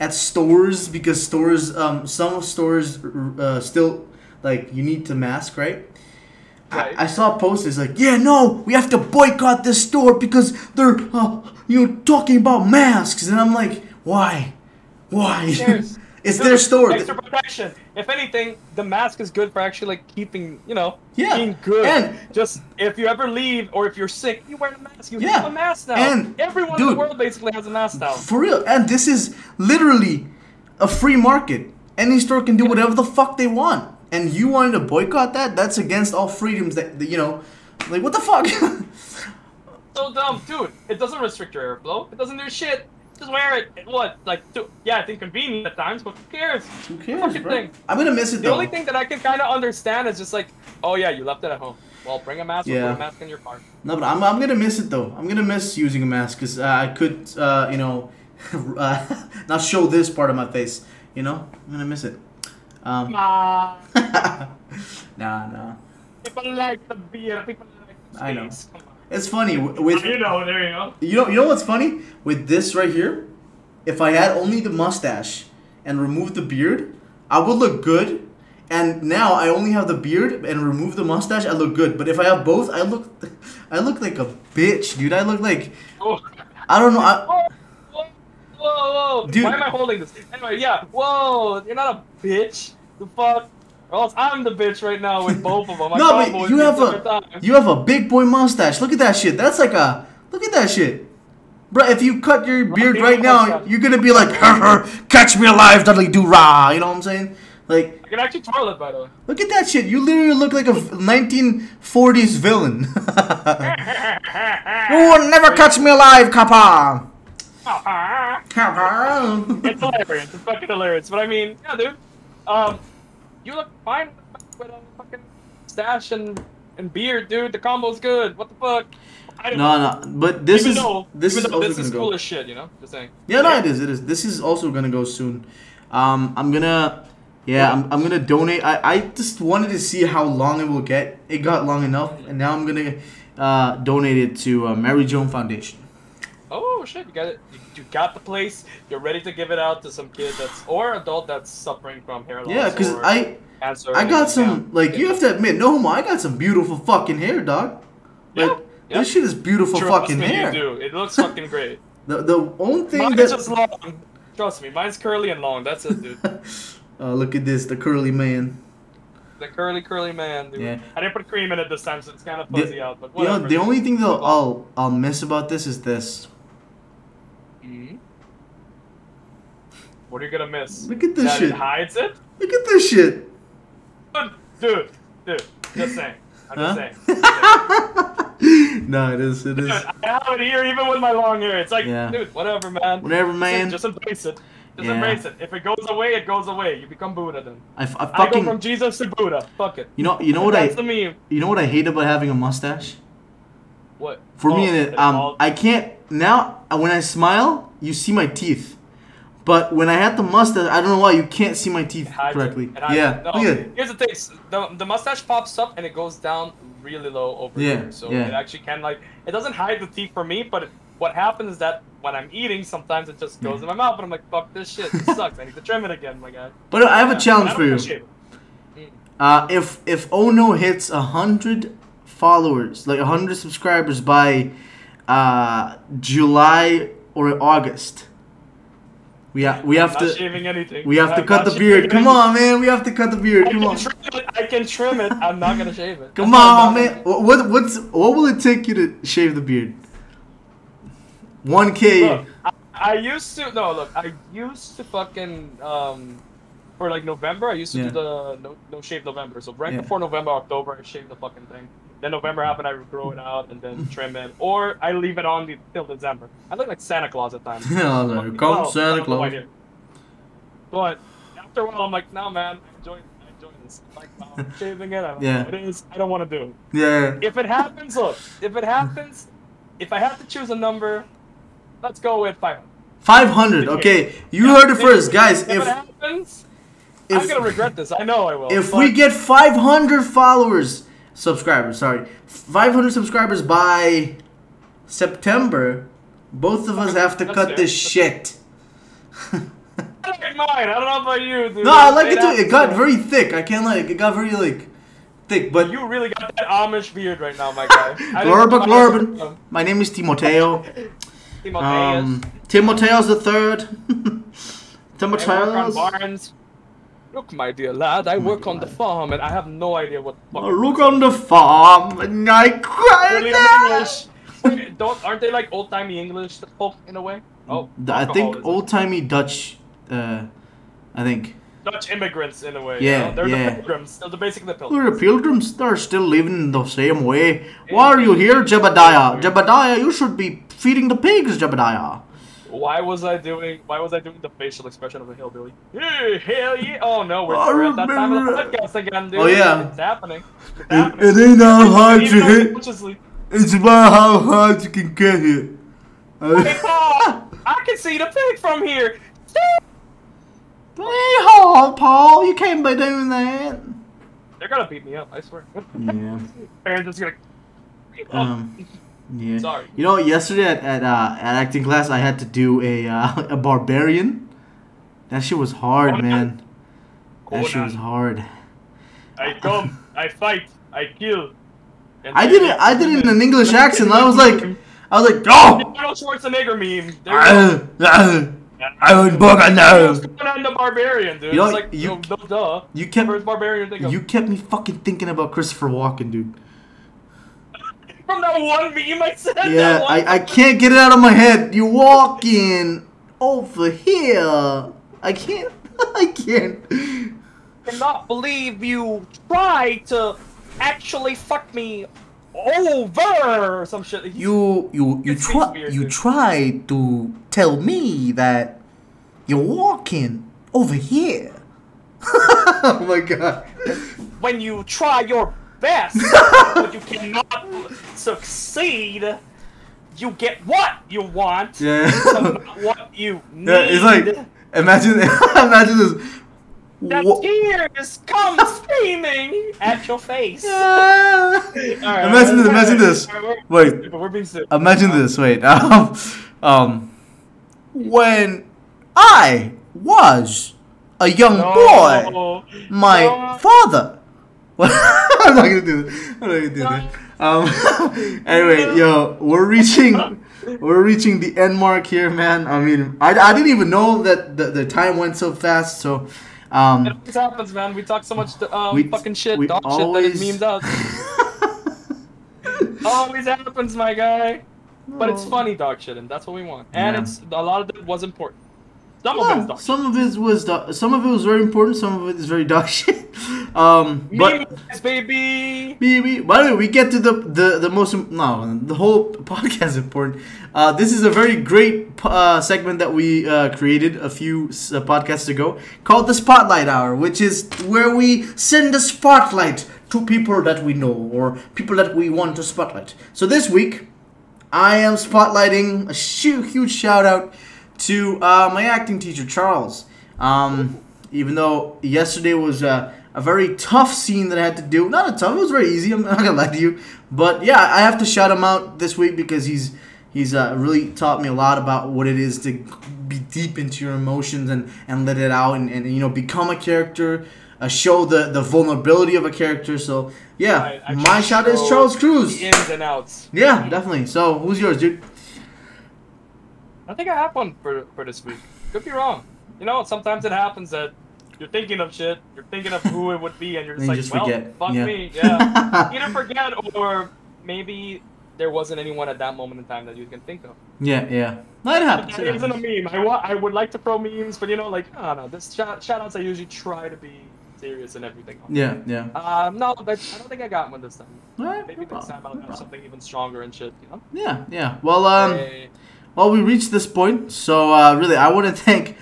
at stores because stores, um, some stores uh, still like you need to mask, right? Right. I, I saw posters like, yeah, no, we have to boycott this store because they're, uh, you know, talking about masks, and I'm like, why, why? cares? it's their store. Extra protection. If anything, the mask is good for actually like keeping, you know, Yeah, being good. and- just if you ever leave or if you're sick, you wear a mask. You Yeah, have a mask now. and, everyone in the world basically has a mask now. For real, and this is literally a free market. Any store can do whatever the fuck they want. And you wanted to boycott that? That's against all freedoms that, that you know. Like what the fuck? So dumb, dude. It doesn't restrict your airflow. It doesn't do shit. Just wear it. What? Like, to, yeah, it's inconvenient at times, but who cares? Who cares, bro? thing. I'm gonna miss it The though. only thing that I can kind of understand is just like, oh yeah, you left it at home. Well, bring a mask or put a mask in your car. No, but I'm, I'm gonna miss it though. I'm gonna miss using a mask because uh, I could, uh, you know, uh, not show this part of my face. You know, I'm gonna miss it. Um, Ah, nah, nah. people like the beer. People like the I know. Space. Come on. It's funny with You know, there you go. you know you know what's funny with this right here. if I had only the mustache and removed the beard, I would look good. And now I only have the beard and remove the mustache, I look good. But if I have both, I look, I look like a bitch, dude. I look like Oh. I don't know. I, whoa, whoa, whoa. Dude. Why am I holding this? Anyway, yeah. Whoa, you're not a bitch. The fuck? Or else I'm the bitch right now with both of them. No, but you have a time. you have a big boy mustache. Look at that shit. That's like a look at that shit. Bro, if you cut your beard right now, mustache. you're gonna be like, catch me alive, Dudley Do-Right. You know what I'm saying? Like, I can actually twirl it, by the way. look at that shit. You literally look like a 1940s villain. you will never catch me alive, Kappa. Kappa. it's hilarious. It's fucking hilarious. But I mean, yeah, dude. Um, you look fine with a fucking stash and and beard, dude. The combo's good. What the fuck? I don't No, no, but this even is though, this is also this is cool go. as shit, you know. Just saying. Yeah, no, it is. It is. This is also gonna go soon. Um, I'm gonna, yeah, I'm, I'm gonna donate. I, I just wanted to see how long it will get. It got long enough, and now I'm gonna uh, donate it to uh, Mary Joan Foundation. Oh shit! You got it. You, you got the place. You're ready to give it out to some kid that's or adult that's suffering from hair loss. Yeah, cause I. I got some yeah. like you have to admit, no homo. I got some beautiful fucking hair, dog. Like Yeah, yeah. this shit is beautiful Trust fucking me, hair. You do. It looks fucking great. The the only thing Mine's that just long. Trust me, mine's curly and long. That's it, dude. uh, look at this, the curly man. The curly, curly man, dude. Yeah. I didn't put cream in it this time, so it's kind of The- fuzzy out. But You know, the only thing that I'll I'll miss about this is this. Mhm. What are you gonna miss? Look at this that shit. it hides it? Look at this shit. Dude, dude, just saying. I'm Huh? just saying. Just saying. no, it is. It Dude, is. I have it here even with my long hair. It's like, Yeah. dude, whatever, man. Whatever, man. Just, embrace it. Just Yeah. embrace it. If it goes away, it goes away. You become Buddha then. I, f- I I go fucking. from Jesus to Buddha. Fuck it. you know. You know what I. That's the meme. You know what I hate about having a mustache. What? For Oh, me, it, um, all- I can't now. uh, When I smile, you see my teeth. But when I had the mustache, I don't know why you can't see my teeth It hides it. correctly. Yeah. No, it. Here's the thing: the, the mustache pops up and it goes down really low over Yeah, here. So yeah. it actually can like it doesn't hide the teeth for me, but it, what happens is that when I'm eating, sometimes it just goes in my mouth, and I'm like, "Fuck this shit! This sucks. I need to trim it again, my guy." But I have Yeah, a challenge for you. gonna shave it. Uh, if if Ono hits a hundred followers, like a hundred subscribers by uh, July or August, we have we have to shaving anything. we have to I'm cut the beard. Come anything. on, man. We have to cut the beard. I Come can on. trim it. I can trim it. I'm not gonna shave it. Come on, man. gonna- What what what's what will it take you to shave the beard? One Look, K. I, I used to no look. I used to fucking um for like November. I used to Yeah. do the no, no shave November. So right Yeah. before November, October, I shaved the fucking thing. Then November happened, I grow it out and then trim it, or I leave it on the, till December. I look like Santa Claus at times. Yeah, there well, I Santa Claus. here. But after a while, I'm like, no man, I enjoy, I enjoy this. Like I'm shaving it. I don't Yeah. know what it is. I don't want to do it. Yeah. If it happens, look. If it happens, if I have to choose a number, let's go with 500. Five hundred. Okay, you heard it first, guys. If, If it happens, I'm gonna regret this. I know I will. if we get 500 followers, subscribers, sorry, 500 subscribers by September, both of us have to That's cut this shit. I like mine. I don't know about you, dude. no, I like it too. It got very thick. I can't like. It got very like thick. But You really got that Amish beard right now, my guy. Didn't Glorba. My name is Timoteo. Timotheus. Um, Timoteo's the third. Timoteo's. barns. Look, my dear lad, I work on the farm and I have no idea what. I look on the farm and I cry. Wait, Don't aren't they like old timey English folk in a way? Oh, I think old timey Dutch. Uh, I think. Dutch immigrants in a way. Yeah, you know? they're yeah. the pilgrims. They're the basically the pilgrims. the pilgrims. They're still living the same way. Why are you here, Jebediah? Jebediah, you should be feeding the pigs, Jebediah. Why was I doing? Why was I doing the facial expression of a hillbilly? Hey, hell yeah! Oh no, we're, I we're at that time of the podcast again, dude. Oh, yeah. it's happening. It's It, happening. it ain't how hard you hit. It's about how hard you can get hit. Hey, Paul, I can see the pig from here. Hey, hold, Paul. You can't be doing that. They're gonna beat me up. I swear. Yeah. Parents just gonna. Um. Yeah. Sorry. You know, yesterday at at, uh, at acting class, I had to do a uh, a barbarian. That shit was hard, man. That shit was hard. I come, I fight, I kill. I did it. I did it in an English accent. I was like, I was like, oh, Arnold Schwarzenegger meme. There you go. uh, uh, I would book a no. Conan the Barbarian, dude. You know, it's like, you- no, duh. You kept Barbarian you kept me fucking thinking about Christopher Walken, dude. From that one meme I said. that Yeah, one- I, I can't get it out of my head. You walking over here. I can't. I can't. cannot believe you tried to actually fuck me over or some shit. You you you try you try to tell me that you're walking over here. oh my god. when you try your best, but you cannot succeed, you get what you want, Yeah. not what you need. Yeah, it's like imagine imagine this. the Wha- tears come streaming at your face. Ah. All right, imagine this. Imagine this. Wait. we're- being serious. Imagine this. Wait. Um, um, when I was a young boy, No. my No. father. I'm not gonna do this. I'm not gonna do that. Um. anyway, yo, we're reaching. We're reaching the end mark here, man. I mean, I, I didn't even know that the, the time went so fast. So, It um, always happens, man. We talk so much um, We- fucking shit, we dog always- shit that it memes out. always happens, my guy. But it's funny dog shit, and that's what we want. And Yeah. it's a lot of it was important. Some of it is yeah, dog shit. some of it was do- some of it was very important. Some of it is very dog shit. Um, but Memes, baby. We, by the way, we get to the, the, the most no the whole podcast is important. Uh, this is a very great uh, segment that we uh, created a few uh, podcasts ago called the Spotlight Hour, which is where we send a spotlight to people that we know or people that we want to spotlight. So this week, I am spotlighting a sh- huge shout out to uh, my acting teacher Charles. Um, even though yesterday was uh, a very tough scene that I had to do, not a tough, it was very easy. I'm not gonna lie to you, but yeah, I have to shout him out this week because he's he's uh, really taught me a lot about what it is to be deep into your emotions and and let it out and, and you know become a character. Uh, show the, the vulnerability of a character. So yeah, Right, my shout is Charles Cruz. The ins and outs. Yeah, definitely. So who's yours, dude? I think I have one for for this week. Could be wrong. You know, sometimes it happens that you're thinking of shit, you're thinking of who it would be, and you're just like, just well, forget. fuck Yeah. me. Yeah. Either forget or maybe there wasn't anyone at that moment in time that you can think of. Yeah, yeah. That happens. That it isn't a meme. I, wa- I would like to throw memes, but you know, like, I don't know. This shout, shout outs, I usually try to be serious and everything. Yeah, yeah. Um, no, but I don't think I got one this time. Maybe no next time I'll no have problem. something even stronger and shit, you know? Yeah, yeah. Well, um, Hey. well, we reached this point, so uh, really, I want to thank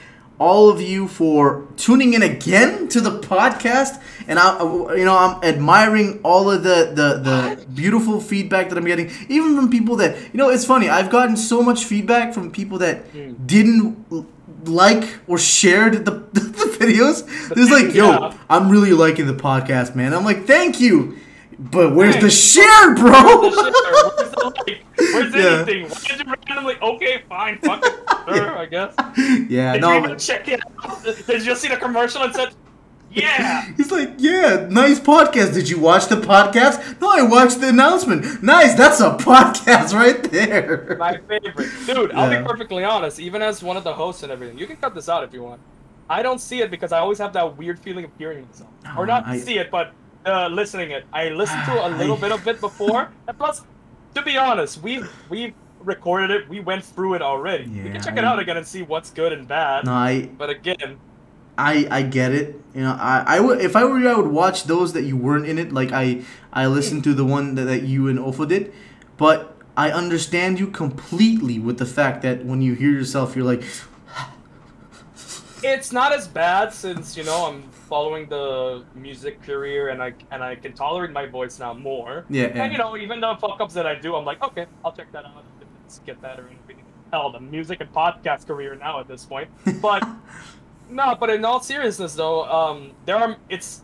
all of you for tuning in again to the podcast, and I, you know, I'm admiring all of the the, the beautiful feedback that I'm getting, even from people that, you know, it's funny. I've gotten so much feedback from people that Mm. didn't like or shared the, the, videos. There's like, yo, Yeah. I'm really liking the podcast, man. I'm like, thank you. But where's the share, bro? Where's the? Where's the like? Where's Yeah. anything? Why did you randomly? Okay, fine, fuck it, sure, I guess. yeah, Did no. you even check it out? Did you see the commercial and said, "Yeah"? He's like, yeah, nice podcast. Did you watch the podcast? No, I watched the announcement. Nice, that's a podcast right there. My favorite, dude. I'll be perfectly honest. Even as one of the hosts and everything, you can cut this out if you want. I don't see it because I always have that weird feeling of hearing myself, or Oh, not I- see it, but uh, listening it. I listened to a little bit of it before, and plus, to be honest, we we recorded it. We went through it already. we can check it out again and see what's good and bad. No, I, But again, I, I get it. You know, I, I would if I were you, I would watch those that you weren't in it. Like I, I listened to the one that, that you and Ofo did, but I understand you completely with the fact that when you hear yourself, you're like, it's not as bad since you know I'm following the music career and I and I can tolerate my voice now more. yeah, yeah. And you know, even the fuck ups that I do, I'm like, okay, I'll check that out. Let's get that or anything. Hell, the music and podcast career now at this point. But no, but in all seriousness though, um, there are it's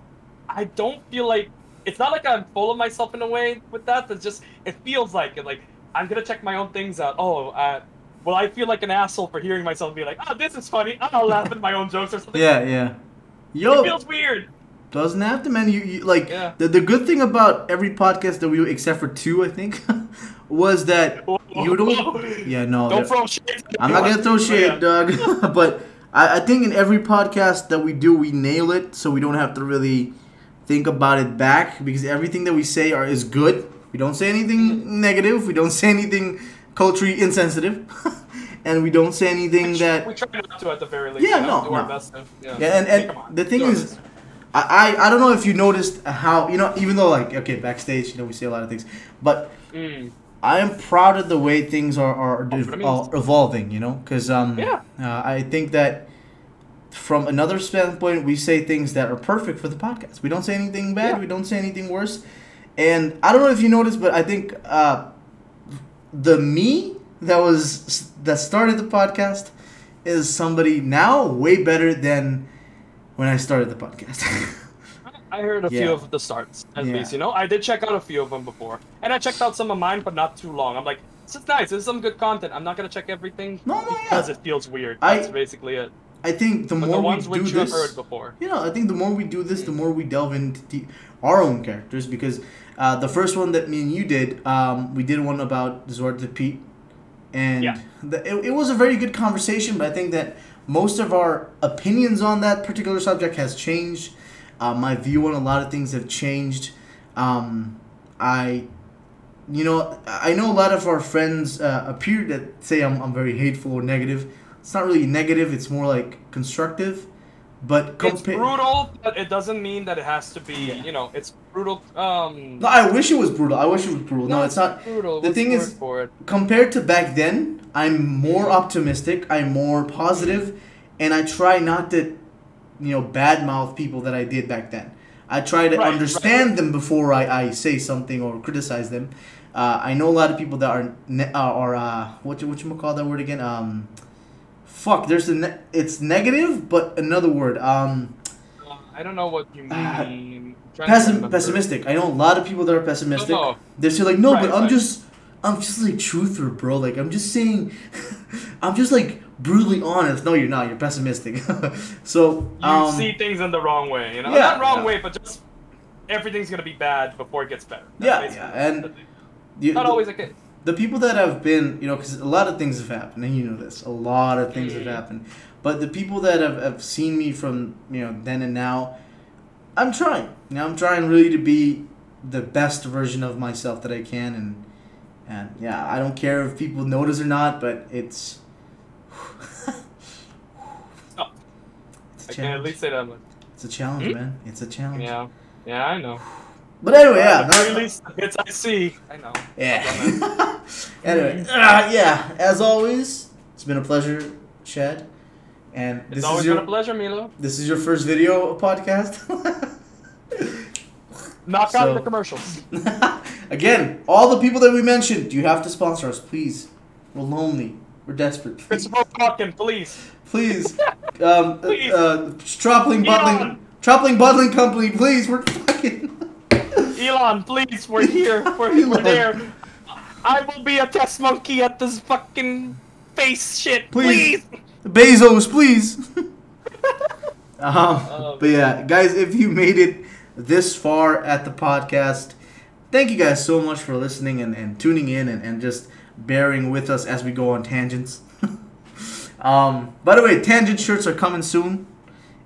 I don't feel like it's not like I'm full of myself in a way with that. It's just it feels like it. Like I'm gonna check my own things out. Oh, uh, well, I feel like an asshole for hearing myself be like, "Oh, this is funny." I'll laughing at my own jokes or something. Yeah, yeah. It feels weird. doesn't have to, man. You, you like Yeah. the the good thing about every podcast that we do, except for two, I think, was that you don't. Yeah, no. Don't throw shit. I'm not gonna throw But shade, yeah. Doug. but I, I think in every podcast that we do, we nail it, so we don't have to really think about it back because everything that we say are is good. We don't say anything mm-hmm. negative. We don't say anything culturally insensitive, and we don't say anything that. we try not to at the very least. Yeah, no, no. best. Yeah. Yeah, and, and on, the thing is. I, I don't know if you noticed how you know even though like okay backstage you know we say a lot of things, but Mm. I am proud of the way things are are, Oh, dev- for me. are evolving. You know, because um Yeah. uh, I think that from another standpoint we say things that are perfect for the podcast. We don't say anything bad. Yeah. We don't say anything worse. And I don't know if you noticed, but I think uh, the me that was that started the podcast is somebody now way better than when I started the podcast. I heard a Yeah. few of the starts, at Yeah. least. You know, I did check out a few of them before, and I checked out some of mine, but not too long. I'm like, this is nice. This is some good content. I'm not gonna check everything No, no, because yeah. it feels weird. I- That's basically it. I think the But more the ones we do which you have this, heard before. you know, I think the more we do this, the more we delve into the, our own characters. Because uh, the first one that me and you did, um, we did one about Zord to Pete, and Yeah. the, it, it was a very good conversation. But I think that most of our opinions on that particular subject has changed. Uh, my view on a lot of things have changed. Um, I, you know, I know a lot of our friends uh, appear that say I'm, I'm very hateful or negative. It's not really negative. It's more like constructive. But It's brutal, but it doesn't mean that it has to be. Yeah. You know, it's brutal. Um, No, I wish it was brutal. I wish it was brutal. No, it's not. brutal. the What's thing is-? Compared to back then, I'm more optimistic. I'm more positive, and I try not to, you know, badmouth people that I did back then. I try to Right, understand them before I, I say something or criticize them. Uh, I know a lot of people that are ne- uh, are uh, what what you call that word again? Um, fuck. There's a ne- it's negative, but another word. Um, Uh, I don't know what you mean. Uh, Pessim- pessimistic. I know a lot of people that are pessimistic. They're still like, no, Right, but I'm right. just, I'm just like truther, bro. Like I'm just saying, I'm just like brutally honest. No, you're not. You're pessimistic. so, You um, see things in the wrong way. You know, yeah, not wrong yeah. way, but just everything's gonna be bad before it gets better. That's Yeah, yeah, and you- not the, always the case. The people that have been, you know, because a lot of things have happened, and you know this. A lot of things have happened. But the people that have, have seen me from, you know, then and now, I'm trying. You know, I'm trying really to be the best version of myself that I can, and and yeah, I don't care if people notice or not, but it's. Oh, It's I can at least say that much. It's a challenge, Hmm? man. It's a challenge. Yeah, yeah, I know. But anyway, yeah. At the least, the bits I see, I know. Yeah. anyway, uh, yeah. As always, it's been a pleasure, Chad. And It's this always is your been a pleasure, Milo. this is your first video podcast. Knock So- out the commercials. Again, all the people that we mentioned, you have to sponsor us, please. We're lonely. We're desperate. Please, Christopher Walken, please. please. Um, Please. Uh, Stropling Bottling, Elon. Stropling Bottling Company, please. We're fucking. Elon, please, we're here. We're, we're there. I will be a test monkey at this fucking face shit. Please. Please. Bezos, please. um, Um, but yeah, guys, if you made it this far at the podcast, thank you guys so much for listening and, and tuning in and, and just bearing with us as we go on tangents. um, by the way, tangent shirts are coming soon,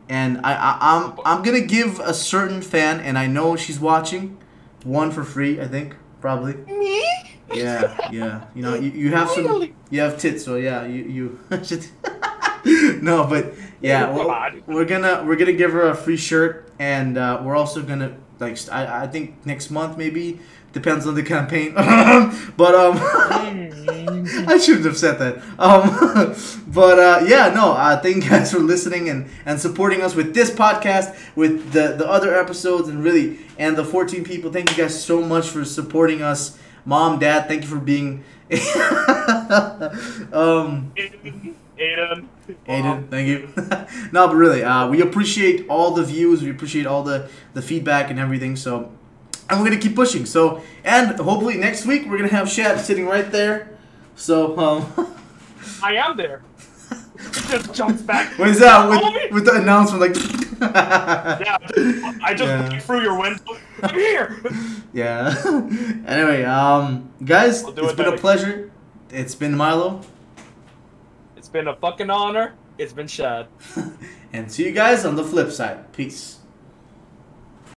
and I, I I'm I'm gonna give a certain fan, and I know she's watching, one for free. I think probably. Me? Yeah, yeah. You know, you, you have some. You have tits, so yeah, you you. should- no, but yeah, Come we're, we're gonna we're gonna give her a free shirt, and uh, we're also gonna like st- I I think next month maybe depends on the campaign, but um. I shouldn't have said that. Um, but uh, yeah, no. Uh, thank you guys for listening and, and supporting us with this podcast, with the the other episodes, and really and the 14 people. Thank you guys so much for supporting us, mom, dad. Thank you for being. um, Aiden. Aiden. Thank you. no, but really, uh, we appreciate all the views. We appreciate all the the feedback and everything. So. and we're gonna keep pushing. So, and hopefully next week we're gonna have Shad sitting right there. So, um, I am there. He just jumps back. what is that with, with the announcement? Like, Yeah, I just Yeah. peeked through your window. I'm here. yeah. anyway, um, guys, We'll it's it been a better. pleasure. It's been Milo, It's been a fucking honor. It's been Shad. and see you guys on the flip side. Peace.